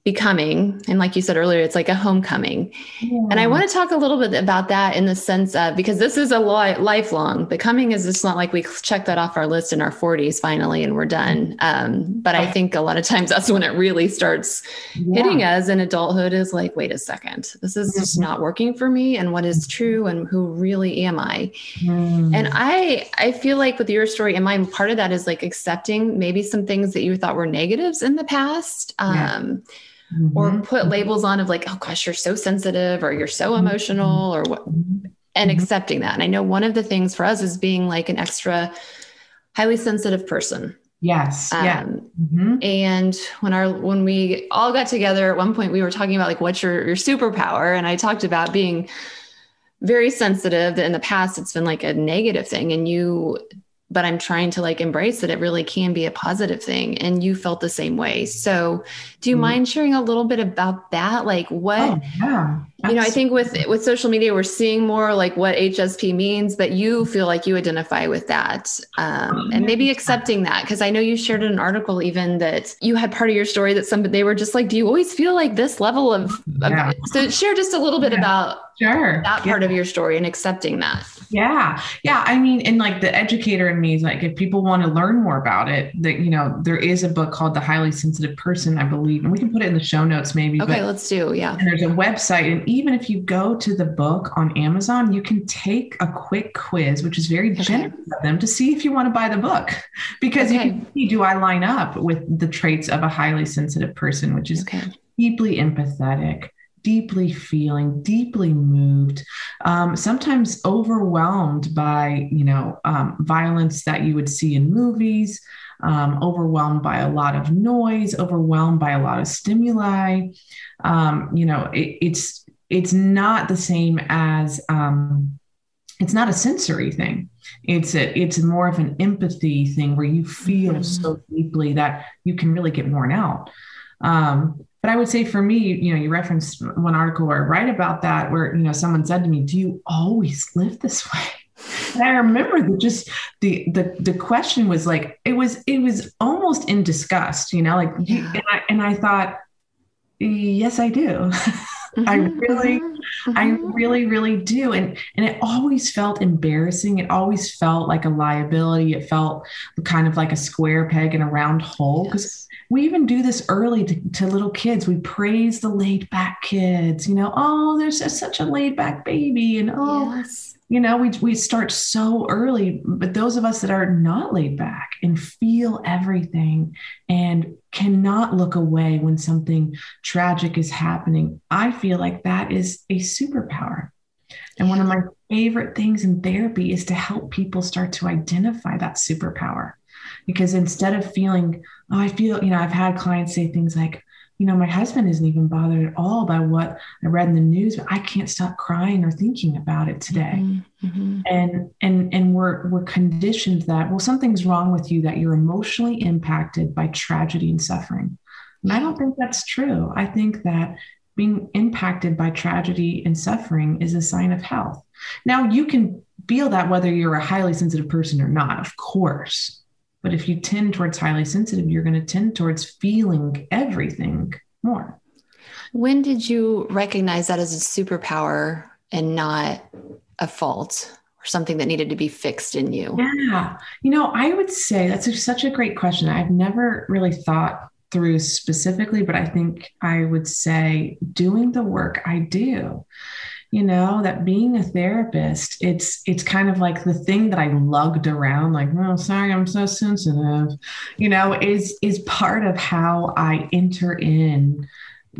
Speaker 1: becoming and like you said earlier it's like a homecoming yeah. and i want to talk a little bit about that in the sense of because this is a li- lifelong becoming is just not like we check that off our list in our 40s finally and we're done um, but i think a lot of times that's when it really starts yeah. hitting us in adulthood is like wait a second this is just mm-hmm. not working for me and what is true and who really am i mm. and i i feel like with your story and mine part of that is like accepting maybe some things that you thought were negatives in the past um, yeah mm-hmm. or put labels on of like, oh gosh, you're so sensitive or you're so mm-hmm. emotional or what, and mm-hmm. accepting that. And I know one of the things for us is being like an extra highly sensitive person.
Speaker 2: Yes. Um, yeah.
Speaker 1: Mm-hmm. And when our when we all got together at one point, we were talking about like what's your your superpower, and I talked about being very sensitive. That in the past, it's been like a negative thing, and you but I'm trying to like embrace that it really can be a positive thing. And you felt the same way. So do you mm. mind sharing a little bit about that? Like what, oh, yeah, you know, I think with, with social media, we're seeing more like what HSP means, but you feel like you identify with that. Um, and maybe accepting that. Cause I know you shared an article even that you had part of your story that some, they were just like, do you always feel like this level of, yeah. so share just a little bit yeah. about
Speaker 2: sure.
Speaker 1: that part of your story and accepting that.
Speaker 2: Yeah. Yeah. I mean, and like the educator in me is like, if people want to learn more about it, that, you know, there is a book called The Highly Sensitive Person, I believe, and we can put it in the show notes maybe.
Speaker 1: Okay, but, let's do. Yeah.
Speaker 2: And there's a website. And even if you go to the book on Amazon, you can take a quick quiz, which is very okay. generous of them to see if you want to buy the book. Because okay. you can see, do I line up with the traits of a highly sensitive person, which is okay. deeply empathetic deeply feeling, deeply moved, um, sometimes overwhelmed by, you know, um, violence that you would see in movies, um, overwhelmed by a lot of noise, overwhelmed by a lot of stimuli. Um, you know, it, it's it's not the same as um, it's not a sensory thing. It's a it's more of an empathy thing where you feel mm-hmm. so deeply that you can really get worn out. Um, but I would say for me, you know, you referenced one article where I write about that, where, you know, someone said to me, do you always live this way? And I remember that just the, the, the question was like, it was, it was almost in disgust, you know, like, yeah. and, I, and I thought, yes, I do. Mm-hmm, I really, mm-hmm. I really, really do. And and it always felt embarrassing. It always felt like a liability. It felt kind of like a square peg in a round hole. Because yes we even do this early to, to, little kids. We praise the laid back kids, you know, oh, there's such a laid back baby. And oh, yes. You know, we, we start so early. But those of us that are not laid back and feel everything and cannot look away when something tragic is happening, I feel like that is a superpower. And one of my favorite things in therapy is to help people start to identify that superpower because instead of feeling, oh, I feel, you know, I've had clients say things like, you know, my husband isn't even bothered at all by what I read in the news, but I can't stop crying or thinking about it today. Mm-hmm, mm-hmm. And and and we're we're conditioned that well, something's wrong with you that you're emotionally impacted by tragedy and suffering. And I don't think that's true. I think that being impacted by tragedy and suffering is a sign of health. Now you can feel that whether you're a highly sensitive person or not, of course. But if you tend towards highly sensitive, you're going to tend towards feeling everything more.
Speaker 1: When did you recognize that as a superpower and not a fault or something that needed to be fixed in you?
Speaker 2: Yeah. You know, I would say that's a, such a great question. I've never really thought through specifically, but I think I would say doing the work I do you know that being a therapist it's it's kind of like the thing that i lugged around like oh sorry i'm so sensitive you know is is part of how i enter in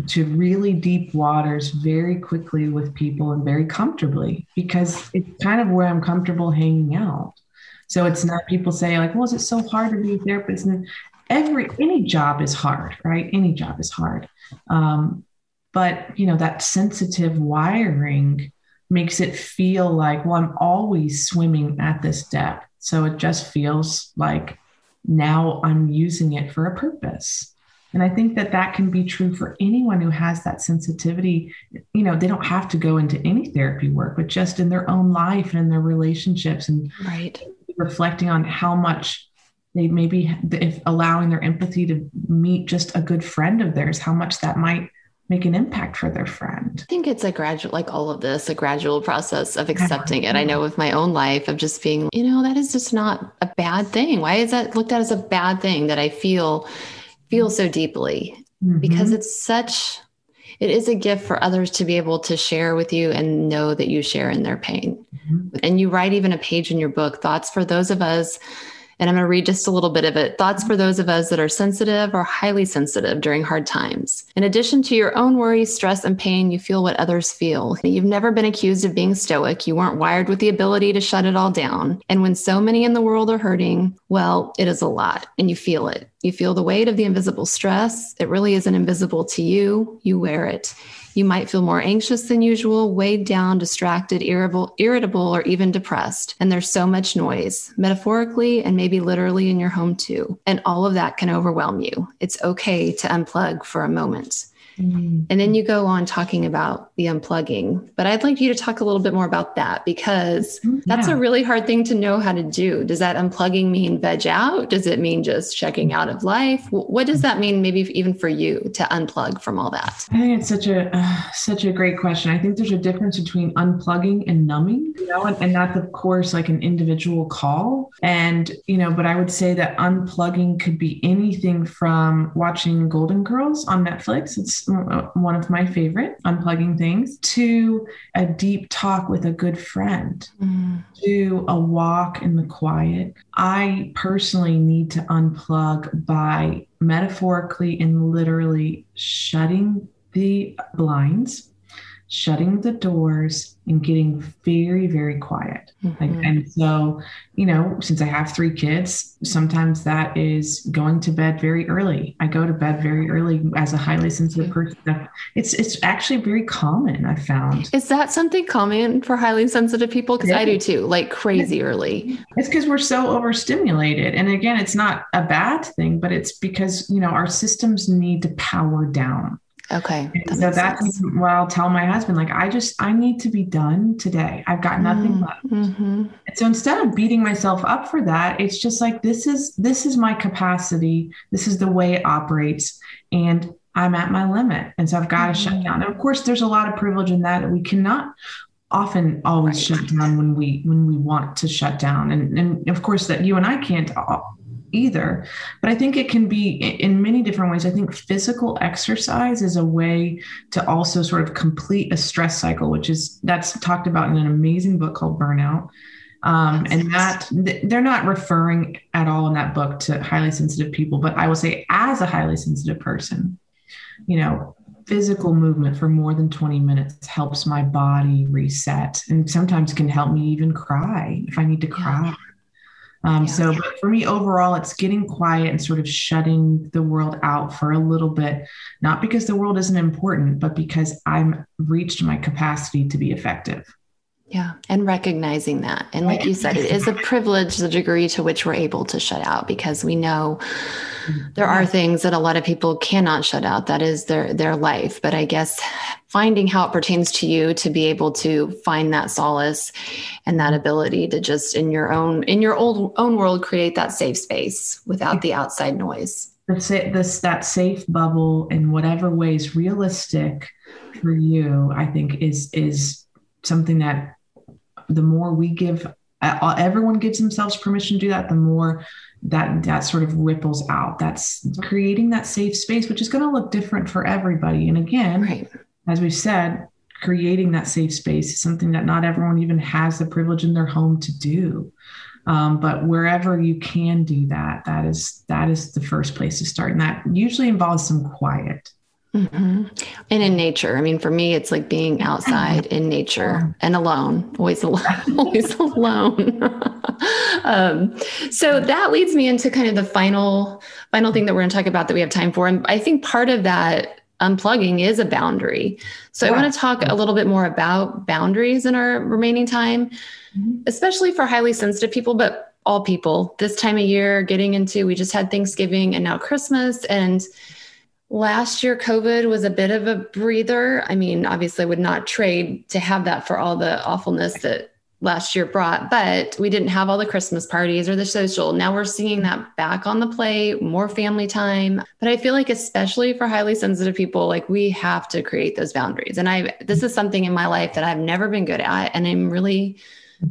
Speaker 2: to really deep waters very quickly with people and very comfortably because it's kind of where i'm comfortable hanging out. So it's not people say like well is it so hard to be a therapist? And every any job is hard right? Any job is hard. Um, but you know that sensitive wiring makes it feel like well i'm always swimming at this depth So it just feels like now I'm using it for a purpose. And I think that that can be true for anyone who has that sensitivity. You know, they don't have to go into any therapy work, but just in their own life and in their relationships and
Speaker 1: right.
Speaker 2: reflecting on how much they maybe if allowing their empathy to meet just a good friend of theirs, how much that might make an impact for their friend.
Speaker 1: I think it's a gradual, like all of this, a gradual process of accepting it. I know with my own life of just being, you know, that is just not a bad thing. Why is that looked at as a bad thing that I feel feel so deeply? Mm-hmm. Because it's such it is a gift for others to be able to share with you and know that you share in their pain. Mm-hmm. And you write even a page in your book, thoughts for those of us and I'm going to read just a little bit of it. Thoughts for those of us that are sensitive or highly sensitive during hard times. In addition to your own worries, stress, and pain, you feel what others feel. You've never been accused of being stoic. You weren't wired with the ability to shut it all down. And when so many in the world are hurting, well, it is a lot and you feel it. You feel the weight of the invisible stress. It really isn't invisible to you. You wear it. You might feel more anxious than usual, weighed down, distracted, irritable, irritable, or even depressed. And there's so much noise, metaphorically and maybe literally in your home too. And all of that can overwhelm you. It's okay to unplug for a moment. Mm-hmm. And then you go on talking about the unplugging. But I'd like you to talk a little bit more about that because mm-hmm. that's yeah. a really hard thing to know how to do. Does that unplugging mean veg out? Does it mean just checking out of life? What does that mean, maybe even for you, to unplug from all that?
Speaker 2: I think it's such a uh, such a great question. I think there's a difference between unplugging and numbing, you know, and, and that's of course like an individual call. And you know, but I would say that unplugging could be anything from watching Golden Girls on Netflix. It's one of my favorite unplugging things, to a deep talk with a good friend, mm. to a walk in the quiet. I personally need to unplug by metaphorically and literally shutting the blinds, shutting the doors, and getting very, very quiet. Mm-hmm. Like, and so, you know, since I have three kids, sometimes that is going to bed very early. I go to bed very early as a highly sensitive person. It's it's actually very common. I found.
Speaker 1: Is that something common for highly sensitive people? Because yeah. I do too, like crazy early.
Speaker 2: It's because we're so overstimulated, and again, it's not a bad thing, but it's because you know our systems need to power down.
Speaker 1: Okay.
Speaker 2: That so that's sense. what I'll tell my husband. Like, I just, I need to be done today. I've got nothing mm, left. Mm-hmm. And so instead of beating myself up for that, it's just like, this is, this is my capacity. This is the way it operates. And I'm at my limit. And so I've got to mm-hmm. shut down. And of course, there's a lot of privilege in that. We cannot often always right. shut down when we when we want to shut down and and of course that you and I can't either. But I think it can be in many different ways. I think physical exercise is a way to also sort of complete a stress cycle, which is that's talked about in an amazing book called Burnout. Um, and that they're not referring at all in that book to highly sensitive people, but I will say, as a highly sensitive person, you know, physical movement for more than 20 minutes helps my body reset and sometimes can help me even cry if I need to cry. Um, yeah. So, but for me, overall, it's getting quiet and sort of shutting the world out for a little bit, not because the world isn't important, but because I'm reached my capacity to be effective.
Speaker 1: Yeah. And recognizing that. And like you said, it is a privilege, the degree to which we're able to shut out because we know there are things that a lot of people cannot shut out. That is their, their life. But I guess finding how it pertains to you to be able to find that solace and that ability to just in your own, in your old, own world, create that safe space without the outside noise.
Speaker 2: This, this, that safe bubble in whatever way is realistic for you, I think is, is something that the more we give uh, everyone gives themselves permission to do that the more that that sort of ripples out. That's creating that safe space which is going to look different for everybody. And again right. as we've said creating that safe space is something that not everyone even has the privilege in their home to do. Um, but wherever you can do that that is that is the first place to start. And that usually involves some quiet
Speaker 1: Mm-hmm. And in nature, I mean, for me, it's like being outside in nature and alone, always alone, always alone. um, so that leads me into kind of the final, final thing that we're going to talk about that we have time for. And I think part of that unplugging is a boundary. So yeah. I want to talk a little bit more about boundaries in our remaining time, mm-hmm. especially for highly sensitive people, but all people this time of year getting into we just had Thanksgiving and now Christmas and last year covid was a bit of a breather i mean obviously I would not trade to have that for all the awfulness that last year brought, but we didn't have all the Christmas parties or the social. Now we're seeing that back on the plate, more family time. But I feel like, especially for highly sensitive people, like we have to create those boundaries. And I, this is something in my life that I've never been good at. And I'm really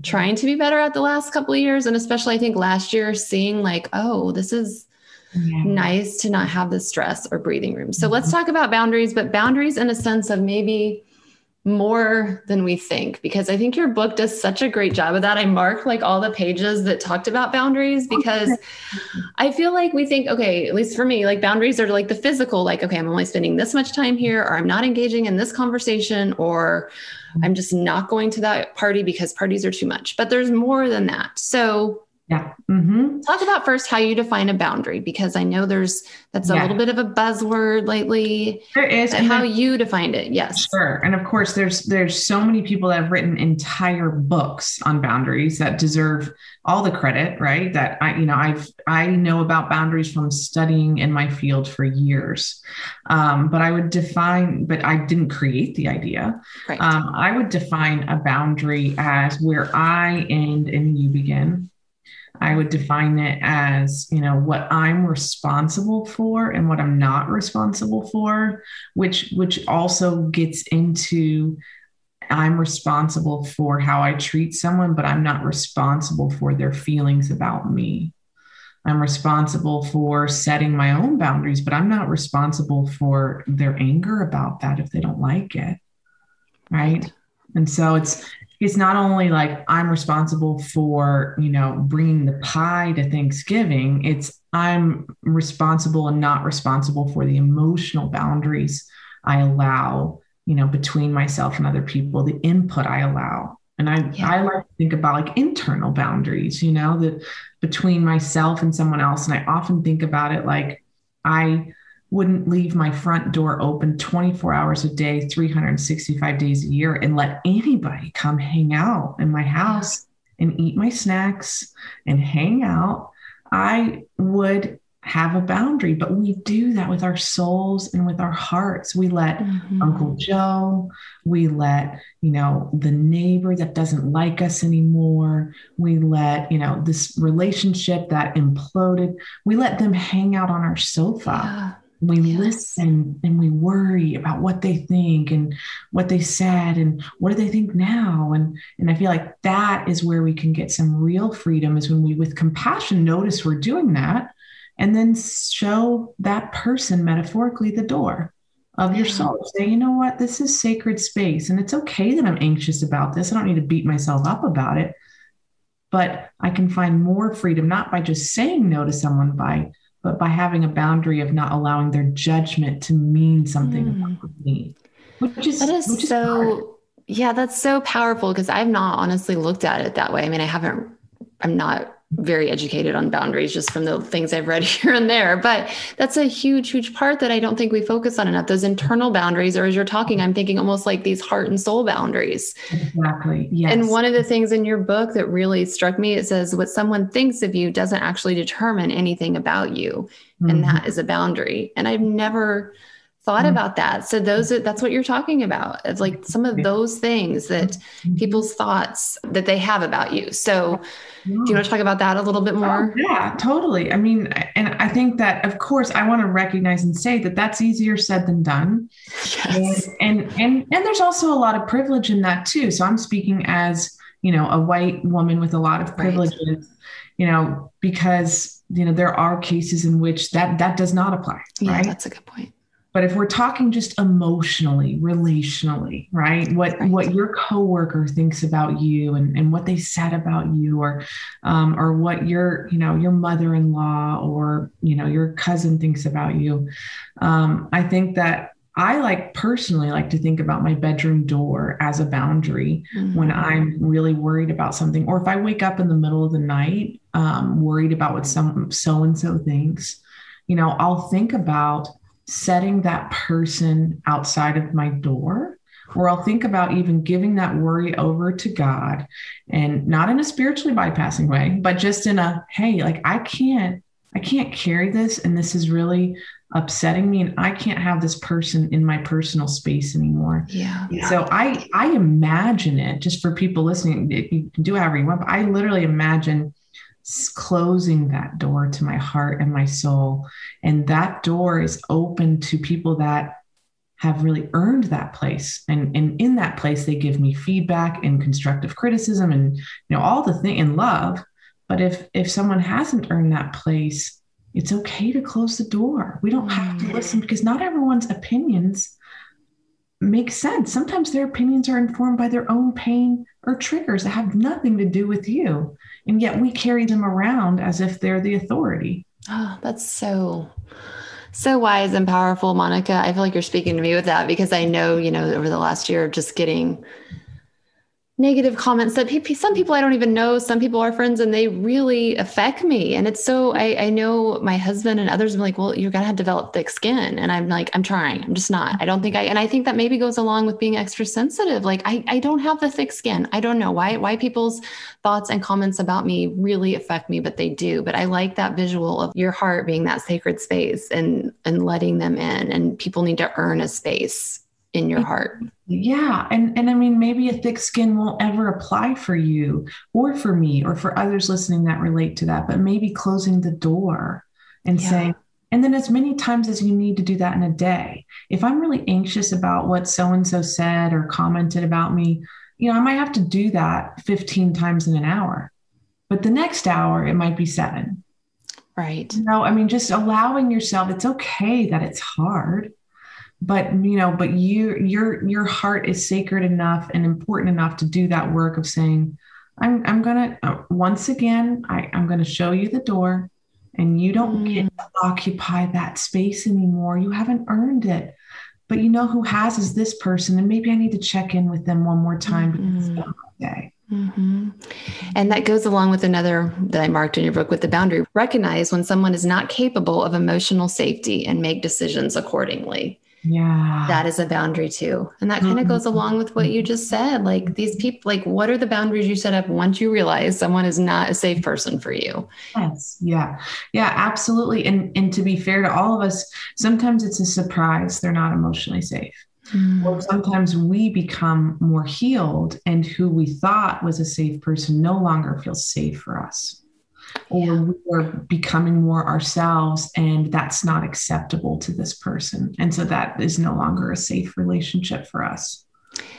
Speaker 1: trying to be better at the last couple of years. And especially, I think last year, seeing like, oh, this is, yeah. nice to not have the stress or breathing room. So mm-hmm. let's talk about boundaries, but boundaries in a sense of maybe more than we think because I think your book does such a great job of that. I marked like all the pages that talked about boundaries because I feel like we think, okay, at least for me, like boundaries are like the physical, like, okay, I'm only spending this much time here, or I'm not engaging in this conversation, or I'm just not going to that party because parties are too much. But there's more than that. So
Speaker 2: yeah. Mm-hmm.
Speaker 1: Talk about first how you define a boundary because I know there's that's a yeah. little bit of a buzzword lately.
Speaker 2: There is,
Speaker 1: and how you defined it. Yes,
Speaker 2: sure. And of course, there's there's so many people that have written entire books on boundaries that deserve all the credit, right? That I you know I've I know about boundaries from studying in my field for years. Um, but I would define, but I didn't create the idea. Right. Um, I would define a boundary as where I end and you begin I would define it as, you know, what I'm responsible for and what I'm not responsible for, which which also gets into I'm responsible for how I treat someone, but I'm not responsible for their feelings about me. I'm responsible for setting my own boundaries, but I'm not responsible for their anger about that if they don't like it. Right. And so it's it's not only like I'm responsible for, you know, bringing the pie to Thanksgiving, it's I'm responsible and not responsible for the emotional boundaries I allow, you know, between myself and other people, the input I allow. And I, yeah. I like to think about like internal boundaries, you know, that between myself and someone else. And I often think about it like I wouldn't leave my front door open 24 hours a day, 365 days a year, and let anybody come hang out in my house and eat my snacks and hang out. I would have a boundary, but we do that with our souls and with our hearts. We let mm-hmm. Uncle Joe, we let, you know, the neighbor that doesn't like us anymore, we let, you know, this relationship that imploded, we let them hang out on our sofa. Yeah we yes. listen and we worry about what they think and what they said and what do they think now? And and i feel like that is where we can get some real freedom is when we with compassion notice we're doing that and then show that person metaphorically the door of your soul. Say you know what? This is sacred space and it's okay that i'm anxious about this. I don't need to beat myself up about it. But i can find more freedom not by just saying no to someone by but by having a boundary of not allowing their judgment to mean something mm. about me.
Speaker 1: Which is that is, which is so hard. yeah, that's so powerful because I've not honestly looked at it that way. I mean, I haven't I'm not very educated on boundaries just from the things I've read here and there. But that's a huge, huge part that I don't think we focus on enough. Those internal boundaries, or as you're talking, I'm thinking almost like these heart and soul boundaries.
Speaker 2: Exactly. Yes.
Speaker 1: And one of the things in your book that really struck me, it says what someone thinks of you doesn't actually determine anything about you. Mm-hmm. And that is a boundary. And I've never thought mm-hmm. about that. So those are, that's what you're talking about. It's like some of those things that mm-hmm. people's thoughts that they have about you. So do you want to talk about that a little bit more?
Speaker 2: Oh, yeah, totally. I mean, and I think that of course I want to recognize and say that that's easier said than done. Yes. And, and and and there's also a lot of privilege in that too. So I'm speaking as, you know, a white woman with a lot of privileges, right. you know, because you know there are cases in which that that does not apply.
Speaker 1: Yeah,
Speaker 2: right?
Speaker 1: that's a good point.
Speaker 2: But if we're talking just emotionally, relationally, right? What right. what your coworker thinks about you and, and what they said about you, or um, or what your you know your mother-in-law or you know your cousin thinks about you, um, I think that I like personally like to think about my bedroom door as a boundary mm-hmm. when I'm really worried about something, or if I wake up in the middle of the night um, worried about what some so and so thinks. You know, I'll think about setting that person outside of my door or I'll think about even giving that worry over to God and not in a spiritually bypassing way, but just in a, hey, like I can't, I can't carry this. And this is really upsetting me. And I can't have this person in my personal space anymore.
Speaker 1: Yeah.
Speaker 2: So I, I imagine it just for people listening, you can do however you want, but I literally imagine closing that door to my heart and my soul. And that door is open to people that have really earned that place and, and in that place they give me feedback and constructive criticism and you know all the thing in love but if if someone hasn't earned that place it's okay to close the door we don't have to listen mm. because not everyone's opinions make sense sometimes their opinions are informed by their own pain or triggers that have nothing to do with you and yet we carry them around as if they're the authority
Speaker 1: oh that's so so wise and powerful, Monica. I feel like you're speaking to me with that because I know, you know, over the last year, just getting negative comments that some people I don't even know, some people are friends and they really affect me. And it's so, I, I know my husband and others are like, well, you're to have to develop thick skin. And I'm like, I'm trying, I'm just not, I don't think I, and I think that maybe goes along with being extra sensitive. Like I, I don't have the thick skin. I don't know why, why people's thoughts and comments about me really affect me, but they do. But I like that visual of your heart being that sacred space and, and letting them in and people need to earn a space in your heart.
Speaker 2: Yeah. And and I mean maybe a thick skin won't ever apply for you or for me or for others listening that relate to that, but maybe closing the door and yeah. saying and then as many times as you need to do that in a day. If I'm really anxious about what so and so said or commented about me, you know, I might have to do that 15 times in an hour. But the next hour it might be 7.
Speaker 1: Right.
Speaker 2: You know, I mean just allowing yourself it's okay that it's hard but you know but you your your heart is sacred enough and important enough to do that work of saying i'm i'm gonna uh, once again I, i'm gonna show you the door and you don't mm. get to occupy that space anymore you haven't earned it but you know who has is this person and maybe i need to check in with them one more time it's day
Speaker 1: Mm-hmm. And that goes along with another that I marked in your book with the boundary. Recognize when someone is not capable of emotional safety and make decisions accordingly
Speaker 2: yeah.
Speaker 1: That is a boundary too. And that kind of goes mm-hmm. along with what you just said. Like these people like what are the boundaries you set up once you realize someone is not a safe person for you?
Speaker 2: Yes. Yeah. Yeah absolutely. And and to be fair to all of us sometimes it's a surprise they're not emotionally safe. Mm. or sometimes we become more healed and who we thought was a safe person no longer feels safe for us or yeah. we're becoming more ourselves and that's not acceptable to this person. And so that is no longer a safe relationship for us.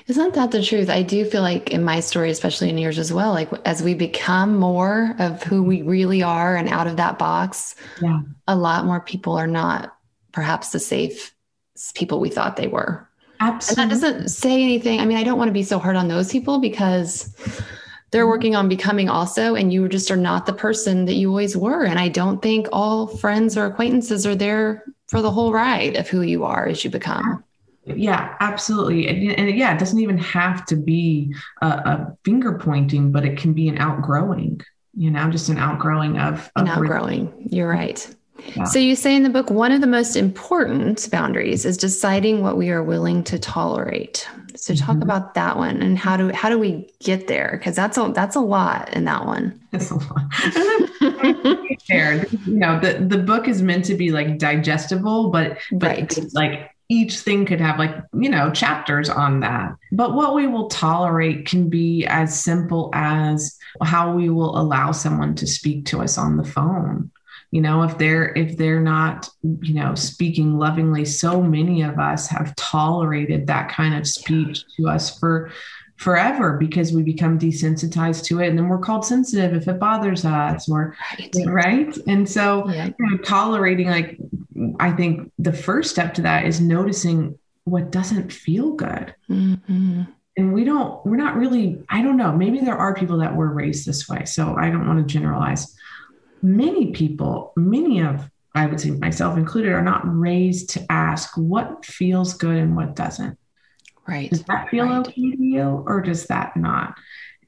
Speaker 1: Isn't that the truth? I do feel like in my story especially in yours as well like as we become more of who we really are and out of that box
Speaker 2: yeah.
Speaker 1: a lot more people are not perhaps the safe people we thought they were.
Speaker 2: Absolutely
Speaker 1: and that doesn't say anything. I mean i don't want to be so hard on those people because they're mm-hmm. working on becoming also and you just are not the person that you always were. And i don't think all friends or acquaintances are there for the whole ride of who you are as you become.
Speaker 2: Yeah absolutely. And, and yeah it doesn't even have to be a, a, finger pointing but it can be an outgrowing you know just an outgrowing of,
Speaker 1: of an outgrowing. You're right yeah. So you say in the book, one of the most important boundaries is deciding what we are willing to tolerate. So talk mm-hmm. about that one and how do how do we get there? Because that's a that's a lot in that one.
Speaker 2: That's a lot. Fair. You know, the, the book is meant to be like digestible, but but right. like each thing could have like you know chapters on that but what we will tolerate can be as simple as how we will allow someone to speak to us on the phone you know if they're if they're not you know speaking lovingly so many of us have tolerated that kind of speech to us for forever because we become desensitized to it and then we're called sensitive if it bothers us or right, right? and so yeah. you know, tolerating like i think the first step to that is noticing what doesn't feel good mm-hmm. and we don't we're not really i don't know maybe there are people that were raised this way so i don't want to generalize many people, many of I would say myself included, are not raised to ask what feels good and what doesn't.
Speaker 1: Right.
Speaker 2: Does that feel right. okay to you or does that not?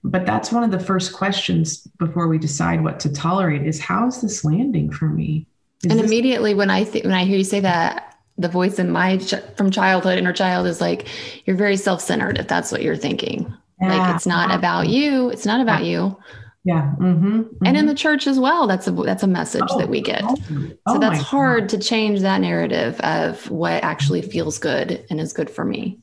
Speaker 2: But that's one of the first questions before we decide what to tolerate is how is this landing for me? Is
Speaker 1: and
Speaker 2: this-
Speaker 1: immediately when I think when I hear you say that, the voice in my ch- from childhood inner child is like you're very self-centered if that's what you're thinking yeah. like it's not about you it's not about you
Speaker 2: yeah mm-hmm. Mm-hmm.
Speaker 1: and in the church as well that's a that's a message oh, that we get oh, so that's hard God. to change that narrative of what actually feels good and is good for me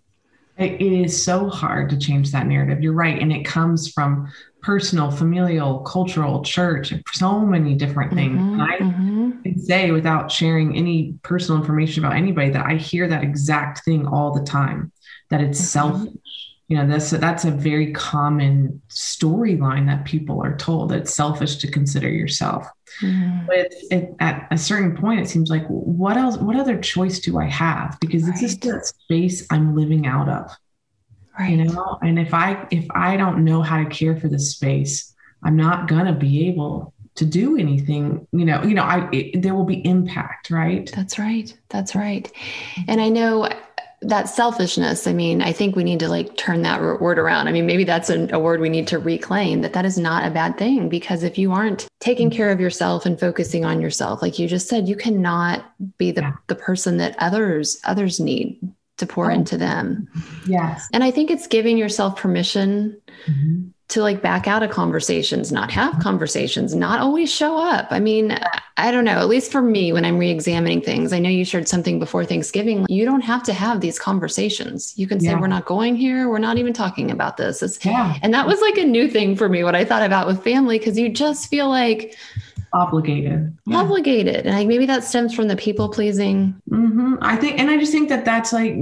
Speaker 2: it is so hard to change that narrative you're right and it comes from personal familial cultural church so many different things mm-hmm, i mm-hmm. can say without sharing any personal information about anybody that i hear that exact thing all the time that it's mm-hmm. selfish you know that's that's a very common storyline that people are told it's selfish to consider yourself. Mm. but it, at a certain point it seems like what else what other choice do i have? Because right. this is the space i'm living out of. Right. you know and if i if i don't know how to care for this space i'm not gonna be able to do anything you know you know i it, there will be impact right?
Speaker 1: That's right. That's right. And i know that selfishness i mean i think we need to like turn that word around. I mean maybe that's a, a, word we need to reclaim that that is not a bad thing because if you aren't taking mm-hmm. care of yourself and focusing on yourself like you just said you cannot be the, the person that others others need to pour oh. into them.
Speaker 2: Yes.
Speaker 1: And i think it's giving yourself permission mm-hmm to like back out of conversations, not have conversations, not always show up. I mean, I don't know, at least for me, when I'm re examining things, I know you shared something before Thanksgiving. You don't have to have these conversations. You can say, yeah. we're not going here. We're not even talking about this. It's, yeah. And that was like a new thing for me, what I thought about with family, because you just feel like,
Speaker 2: obligated.
Speaker 1: Yeah. obligated. And like maybe that stems from the people pleasing.
Speaker 2: Mm-hmm. i think and i just think that that's like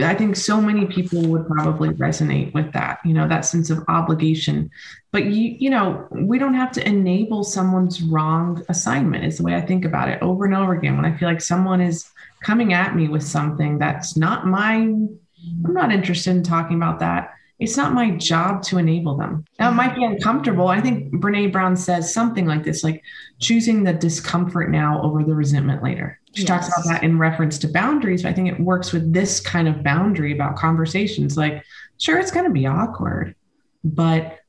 Speaker 2: i think so many people would probably resonate with that you know that sense of obligation. But you you know we don't have to enable someone's wrong assignment is the way i think about it over and over again. When i feel like someone is coming at me with something that's not mine i'm not interested in talking about that it's not my job to enable them. Now, it might be uncomfortable. I think Brene Brown says something like this, like choosing the discomfort now over the resentment later. She yes. talks about that in reference to boundaries, but I think it works with this kind of boundary about conversations. Like, sure, it's going to be awkward, but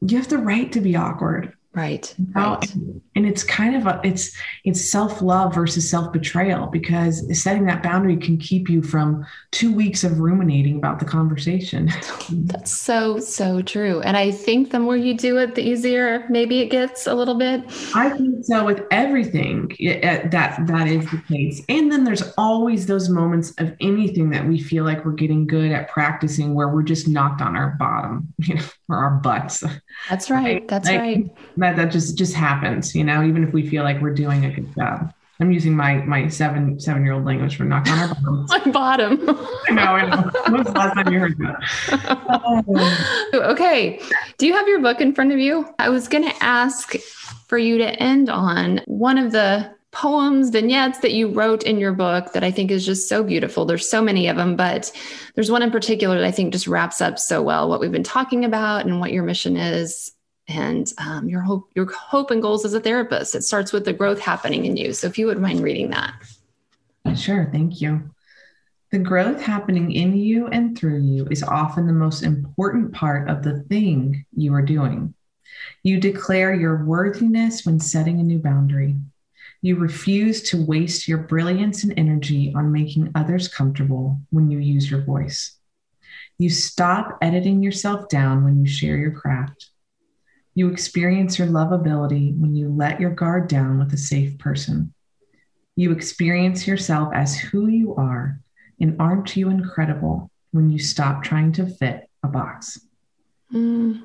Speaker 2: you have the right to be awkward.
Speaker 1: Right.
Speaker 2: right. And it's kind of a it's it's self-love versus self-betrayal because setting that boundary can keep you from two weeks of ruminating about the conversation.
Speaker 1: That's so, so true. And I think the more you do it, the easier maybe it gets a little bit.
Speaker 2: I think so with everything uh, that that is the case. And then there's always those moments of anything that we feel like we're getting good at practicing where we're just knocked on our bottom, you know, or our butts.
Speaker 1: That's right. That's like, right
Speaker 2: that that just just happens you know even if we feel like we're doing a good job. I'm using my my seven seven year old language for knock on our bottom.
Speaker 1: My bottom.
Speaker 2: I know i know. When was the last time you heard that?
Speaker 1: Okay do you have your book in front of you? I was going to ask for you to end on one of the poems, vignettes that you wrote in your book that I think is just so beautiful. There's so many of them, but there's one in particular that I think just wraps up so well what we've been talking about and what your mission is and um, your hope your hope and goals as a therapist. It starts with the growth happening in you. So if you would mind reading that.
Speaker 2: Sure. Thank you. The growth happening in you and through you is often the most important part of the thing you are doing. You declare your worthiness when setting a new boundary. You refuse to waste your brilliance and energy on making others comfortable when you use your voice. You stop editing yourself down when you share your craft you experience your lovability when you let your guard down with a safe person. You experience yourself as who you are, and aren't you incredible when you stop trying to fit a box?
Speaker 1: Mm.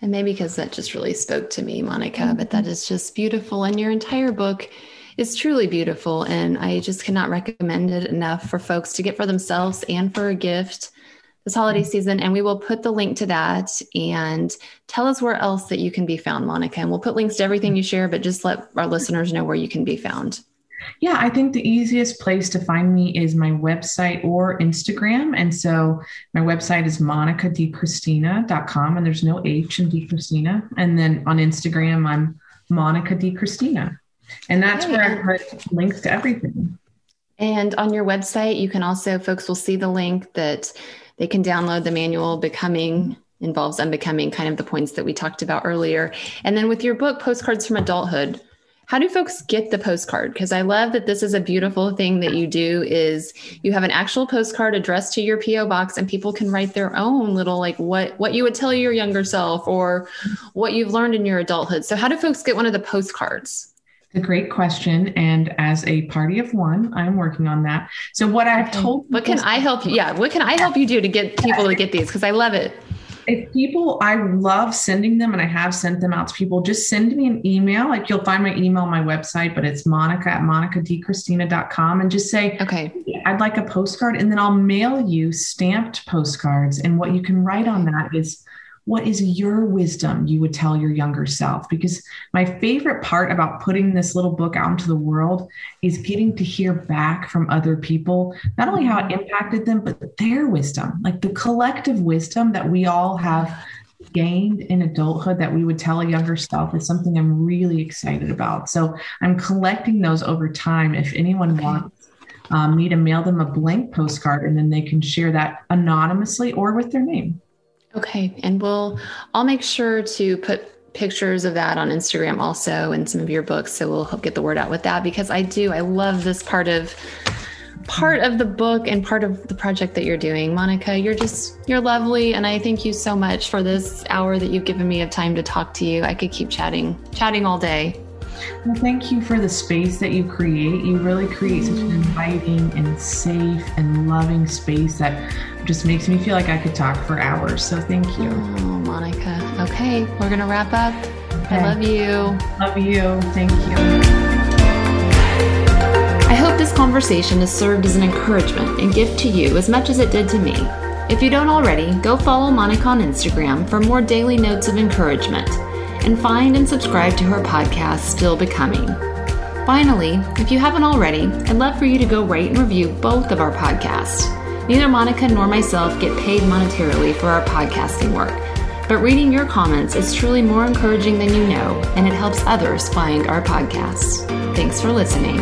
Speaker 1: And maybe because that just really spoke to me, Monica, mm-hmm. but that is just beautiful. And your entire book is truly beautiful. And I just cannot recommend it enough for folks to get for themselves and for a gift this holiday season. And we will put the link to that and tell us where else that you can be found, Monica. And we'll put links to everything you share, but just let our listeners know where you can be found.
Speaker 2: Yeah, I think the easiest place to find me is my website or Instagram. And so my website is monicadicristina.com and there's no H in DiCristina. And then on Instagram, I'm Monica DiCristina. And that's okay. where I put links to everything.
Speaker 1: And on your website, you can also, folks will see the link that they can download the manual Becoming involves unbecoming, kind of the points that we talked about earlier. And then with your book, Postcards from Adulthood, how do folks get the postcard? Because i love that this is a beautiful thing that you do is you have an actual postcard addressed to your po box and people can write their own little like what what you would tell your younger self or what you've learned in your adulthood. So how do folks get one of the postcards
Speaker 2: a great question. And as a party of one, I'm working on that. So what I've told
Speaker 1: what can I help you? Yeah. What can I help you do to get people to get these? Because I love it.
Speaker 2: If people, I love sending them and I have sent them out to people, just send me an email. Like you'll find my email on my website, but it's monica at monicadicristina.com and just say,
Speaker 1: okay,
Speaker 2: I'd like a postcard. And then I'll mail you stamped postcards. And what you can write on that is what is your wisdom you would tell your younger self? Because my favorite part about putting this little book out into the world is getting to hear back from other people, not only how it impacted them, but their wisdom, like the collective wisdom that we all have gained in adulthood that we would tell a younger self is something I'm really excited about. So I'm collecting those over time. If anyone wants um, me to mail them a blank postcard and then they can share that anonymously or with their name.
Speaker 1: Okay. And we'll, I'll make sure to put pictures of that on Instagram also and some of your books. So we'll help get the word out with that because I do, I love this part of, part of the book and part of the project that you're doing. Monica, you're just, you're lovely. And I thank you so much for this hour that you've given me of time to talk to you. I could keep chatting, chatting all day.
Speaker 2: Well, thank you for the space that you create. You really create such an mm. inviting and safe and loving space that just makes me feel like I could talk for hours. So thank you.
Speaker 1: Oh, Monica. Okay, we're going to wrap up. Okay. I love you.
Speaker 2: Love you. Thank you.
Speaker 1: I hope this conversation has served as an encouragement and gift to you as much as it did to me. If you don't already, go follow Monica on Instagram for more daily notes of encouragement and find and subscribe to her podcast, Still Becoming. Finally, if you haven't already, I'd love for you to go rate and review both of our podcasts. Neither Monica nor myself get paid monetarily for our podcasting work, but reading your comments is truly more encouraging than you know, and it helps others find our podcasts. Thanks for listening.